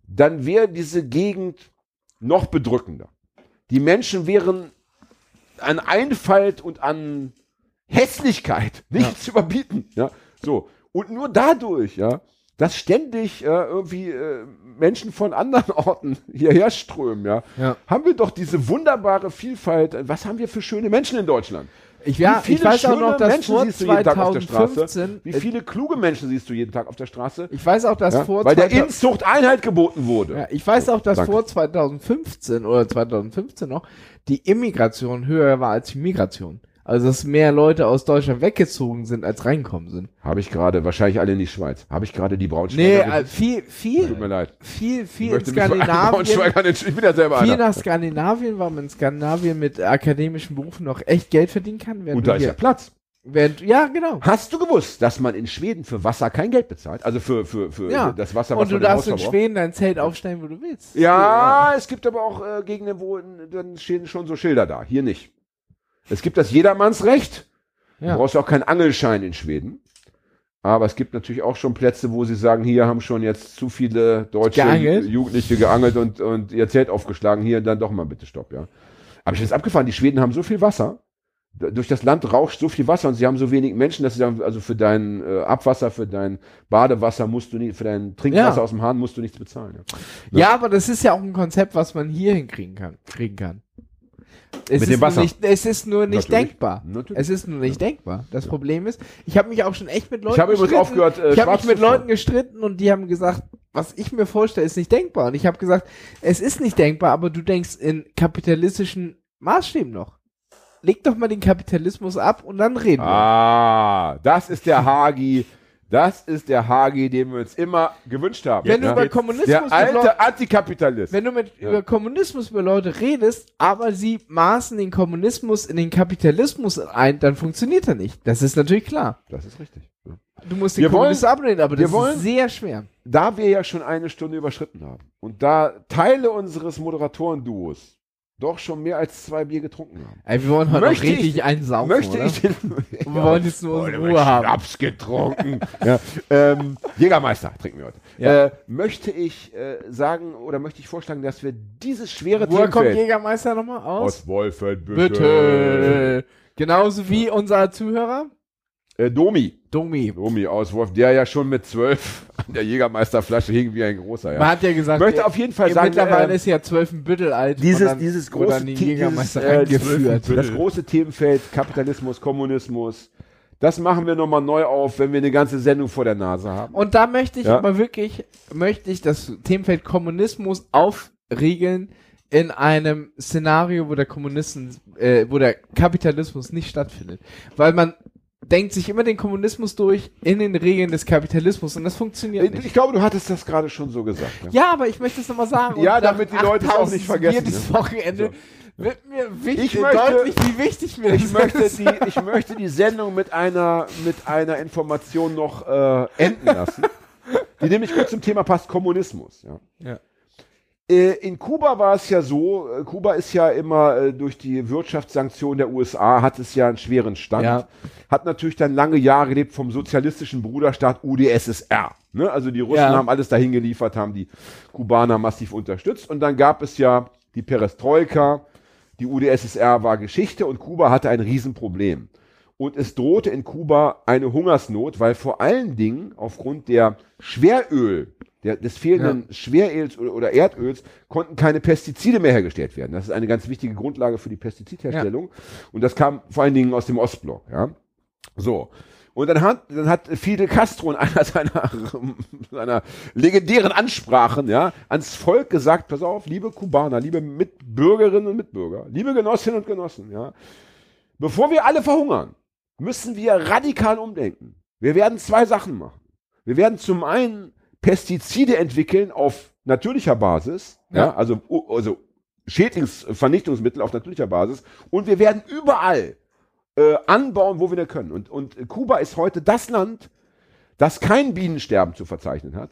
dann wäre diese Gegend noch bedrückender. Die Menschen wären an Einfalt und an Hässlichkeit nicht Ja. zu überbieten. Ja, so. Und nur dadurch, ja, dass ständig äh, irgendwie äh, Menschen von anderen Orten hierher strömen, ja, Ja. haben wir doch diese wunderbare Vielfalt. Was haben wir für schöne Menschen in Deutschland? Ich, ja, Wie viele ich weiß auch noch, dass Menschen vor siehst du jeden Tag auf der Straße? 2015, Wie viele kluge Menschen siehst du jeden Tag auf der Straße? ich weiß auch, dass Ja, vor weil der 2000 Inzucht Einhalt geboten wurde. Ja, ich weiß auch, dass Danke. vor 2015 oder 2015 noch die Immigration höher war als die Migration. Also dass mehr Leute aus Deutschland weggezogen sind, als reinkommen sind. Habe ich gerade, wahrscheinlich alle in die Schweiz. Habe ich gerade die Nee, Braunschweiger äh, viel, Tut viel, mir leid. viel, viel in Skandinavien. Ich bin ja selber Viel einer. nach Skandinavien, weil man in Skandinavien mit akademischen Berufen noch echt Geld verdienen kann. Und da ist ja Platz. während, ja, genau. Hast du gewusst, dass man in Schweden für Wasser kein Geld bezahlt? Also für, für, für Ja. das Wasser, was Und du darfst in? Schweden dein Zelt aufstellen, wo du willst. Ja, es gibt aber auch äh, Gegenden, wo dann stehen schon so Schilder da. Hier nicht. Es gibt das Jedermannsrecht. Ja. Du brauchst auch keinen Angelschein in Schweden. Aber es gibt natürlich auch schon Plätze, wo sie sagen, hier haben schon jetzt zu viele deutsche Geangelt? Jugendliche geangelt und, und ihr Zelt aufgeschlagen. Hier dann doch mal bitte Stopp, ja. Aber ich bin jetzt abgefahren, die Schweden haben so viel Wasser. Durch das Land rauscht so viel Wasser und sie haben so wenig Menschen, dass sie sagen, also für dein äh, Abwasser, für dein Badewasser musst du nicht, für dein Trinkwasser Ja. aus dem Hahn musst du nichts bezahlen. Ja. Ja, aber das ist ja auch ein Konzept, was man hier hinkriegen kann. Kriegen kann. Es Mit ist dem nur Wasser. Nicht, es ist nur nicht Natürlich. denkbar. Natürlich. Es ist nur nicht denkbar. Das Problem ist, ich habe mich auch schon echt mit Leuten Ich gestritten. aufgehört, äh, ich habe mich mit. Leuten gestritten und die haben gesagt, was ich mir vorstelle, ist nicht denkbar. Und ich habe gesagt, es ist nicht denkbar, aber du denkst in kapitalistischen Maßstäben noch. Leg doch mal den Kapitalismus ab und dann reden wir. Ah, das ist der Hagi. Das ist der Hagi, den wir uns immer gewünscht haben. Wenn du Ja. über Kommunismus der alte Antikapitalist. Wenn du mit Ja. über Kommunismus über Leute redest, aber sie maßen den Kommunismus in den Kapitalismus ein, dann funktioniert er nicht. Das ist natürlich klar. Das ist richtig. Du musst den Wir Kommunismus wollen- ablehnen, aber das wollen- ist sehr schwer. Da wir ja schon eine Stunde überschritten haben und da Teile unseres Moderatoren-Duos doch schon mehr als zwei Bier getrunken haben, Ey, wir wollen heute Möchte auch richtig ich- einen saufen, möchte oder? ich den, Und wir wollen jetzt nur unsere Ruhe haben. Schnaps getrunken. ja. ähm, Jägermeister trinken wir heute. Ja. Äh, möchte ich äh, sagen oder möchte ich vorschlagen, dass wir dieses schwere Woher kommt Themenfeld Jägermeister nochmal aus? aus Wolfenbüttel. Bitte. Genauso wie unser Zuhörer Äh, Domi. Domi. Domi aus Wolf, der ja schon mit zwölf an der Jägermeisterflasche hing wie ein großer. Man Ja. hat ja gesagt, Möchte auf jeden Fall sagen, mittlerweile äh, ist ja zwölf ein Büttel alt. dieses, dieses große, dieses, äh, rangeführt. das große Themenfeld Kapitalismus, Kommunismus, das machen wir nochmal neu auf, wenn wir eine ganze Sendung vor der Nase haben. Und da möchte ich Ja. aber wirklich, möchte ich das Themenfeld Kommunismus aufriegeln in einem Szenario, wo der Kommunisten, äh, wo der Kapitalismus nicht stattfindet. Weil man denkt sich immer den Kommunismus durch in den Regeln des Kapitalismus und das funktioniert Ich, nicht. ich glaube, du hattest das gerade schon so gesagt. Ja. Ja, aber ich möchte es nochmal sagen. Ja, Und nach damit die Leute es auch 8000 nicht vergessen, Dieses ne? Wochenende wird mir wichtig, Ich möchte- deutlich, wie wichtig mir Ich das möchte, ist. die, ich möchte die Sendung mit einer, mit einer Information noch äh, enden lassen, die nämlich kurz zum Thema passt, Kommunismus. Ja. Ja. Äh, In Kuba war es ja so, äh, Kuba ist ja immer äh, durch die Wirtschaftssanktionen der USA, hat es ja einen schweren Stand, Ja. hat natürlich dann lange Jahre gelebt vom sozialistischen Bruderstaat UdSSR. Ne? Also die Russen Ja. haben alles dahin geliefert, haben die Kubaner massiv unterstützt und dann gab es ja die Perestroika, die UdSSR war Geschichte und Kuba hatte ein Riesenproblem. Und es drohte in Kuba eine Hungersnot, weil vor allen Dingen aufgrund der Schweröl, der, des fehlenden Schweröls oder, Erdöls, konnten keine Pestizide mehr hergestellt werden. Das ist eine ganz wichtige Grundlage für die Pestizidherstellung. Und das kam vor allen Dingen aus dem Ostblock. Ja? So. Und dann hat, dann hat Fidel Castro in einer seiner, seiner legendären Ansprachen ja, ans Volk gesagt, pass auf, liebe Kubaner, liebe Mitbürgerinnen und Mitbürger, liebe Genossinnen und Genossen, ja, bevor wir alle verhungern, müssen wir radikal umdenken. Wir werden zwei Sachen machen. Wir werden zum einen Pestizide entwickeln auf natürlicher Basis, ja, Ja. also, also Schädlingsvernichtungsmittel auf natürlicher Basis und wir werden überall äh, anbauen, wo wir nur können. Und, und Kuba ist heute das Land, das kein Bienensterben zu verzeichnen hat.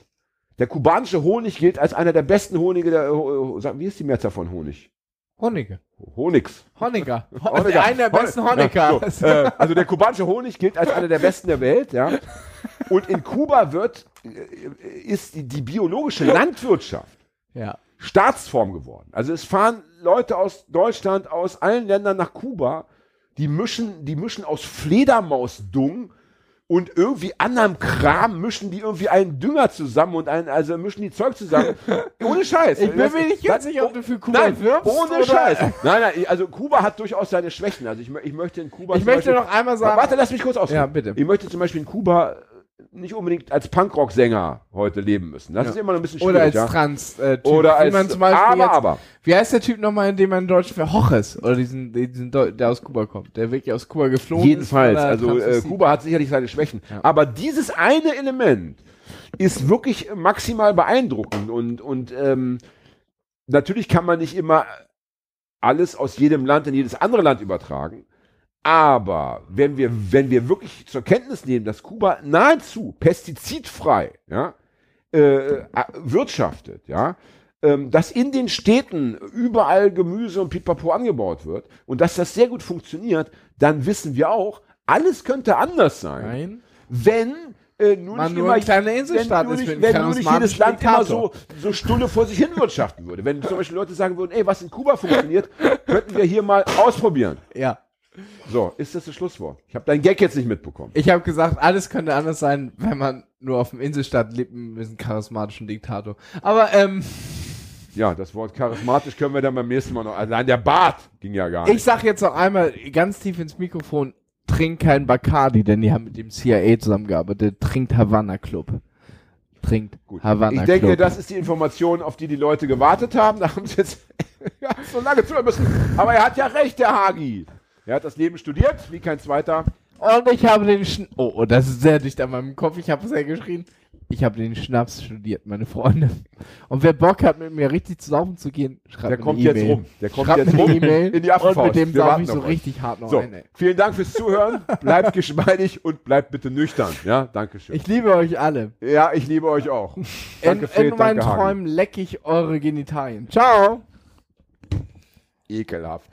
Der kubanische Honig gilt als einer der besten Honige der, äh, wie ist die Mehrzahl von Honig? Honige. Honigs. Honiger. Honecker. Einer der besten Honecker. Ja, so, äh, also der kubanische Honig gilt als einer der besten der Welt, ja. Und in Kuba wird, äh, ist die, die biologische Landwirtschaft ja. Staatsform geworden. Also es fahren Leute aus Deutschland, aus allen Ländern nach Kuba, die mischen, die mischen aus Fledermausdung und irgendwie anderem Kram mischen die irgendwie einen Dünger zusammen und einen, also mischen die Zeug zusammen. Ohne Scheiß. Ich bin Das- mir nicht ganz sicher, ob du für Kuba Nein, wirbst. ohne oder- Scheiß. Nein, nein, also Kuba hat durchaus seine Schwächen. Also ich, ich möchte in Kuba Ich möchte Beispiel- noch einmal sagen. Warte, lass mich kurz ausreden. Ja, bitte. Ich möchte zum Beispiel in Kuba nicht unbedingt als Punkrock-Sänger heute leben müssen. Das Ja. ist immer noch ein bisschen schwierig. Oder als ja. Trans. Äh, typ, Oder wie als, man zum Beispiel aber, jetzt, aber. Wie heißt der Typ nochmal, in dem man in Deutsch für Hoches? Oder diesen, diesen Deu- der aus Kuba kommt, der wirklich aus Kuba geflohen Jedenfalls, ist. oder also äh? Kuba hat sicherlich seine Schwächen. Ja. Aber dieses eine Element ist wirklich maximal beeindruckend und, und ähm, natürlich kann man nicht immer alles aus jedem Land in jedes andere Land übertragen. Aber wenn wir, wenn wir wirklich zur Kenntnis nehmen, dass Kuba nahezu pestizidfrei ja, äh, äh, wirtschaftet, ja, ähm, dass in den Städten überall Gemüse und Pipapo angebaut wird und dass das sehr gut funktioniert, dann wissen wir auch, alles könnte anders sein, Nein. wenn äh, nur Man nicht nur immer Inselstaat wenn nur ist nicht, wenn nur nicht jedes Land immer so, so stulle vor sich hin wirtschaften würde. Wenn zum Beispiel Leute sagen würden, ey, was in Kuba funktioniert, könnten wir hier mal ausprobieren. Ja. So, ist das das Schlusswort? Ich habe deinen Gag jetzt nicht mitbekommen. Ich habe gesagt, alles könnte anders sein, wenn man nur auf dem Inselstaat lebt mit einem charismatischen Diktator. Aber, ähm, Ja, das Wort charismatisch können wir dann beim nächsten Mal noch. Allein der Bart ging ja gar ich nicht. sag jetzt noch einmal ganz tief ins Mikrofon, trink kein Bacardi, denn die haben mit dem CIA zusammengearbeitet. Trinkt Havanna Club. Trinkt Gut. Havanna Ich denke, Club. das ist die Information, auf die die Leute gewartet haben. Da haben sie jetzt ja, so lange zuhören müssen. Aber er hat ja recht, der Hagi. Er hat das Leben studiert, wie kein zweiter. Und ich habe den Schn Oh, oh, das ist sehr dicht an meinem Kopf. Ich habe es ja geschrien. Ich habe den Schnaps studiert, meine Freunde. Und wer Bock hat, mit mir richtig zu saufen zu gehen, schreibt Der mir kommt eine jetzt E-Mail. rum. Der kommt Schreibt jetzt rum E-Mail in die Affenfaust. Und mit dem warten ich so euch. richtig hart noch So, ein, vielen Dank fürs Zuhören. Bleibt geschmeidig und bleibt bitte nüchtern. Ja, danke schön. Ich liebe euch alle. ja, ich liebe euch auch. Danke, in, Fred, in meinen. Träumen leck ich eure Genitalien. Ciao. Ekelhaft.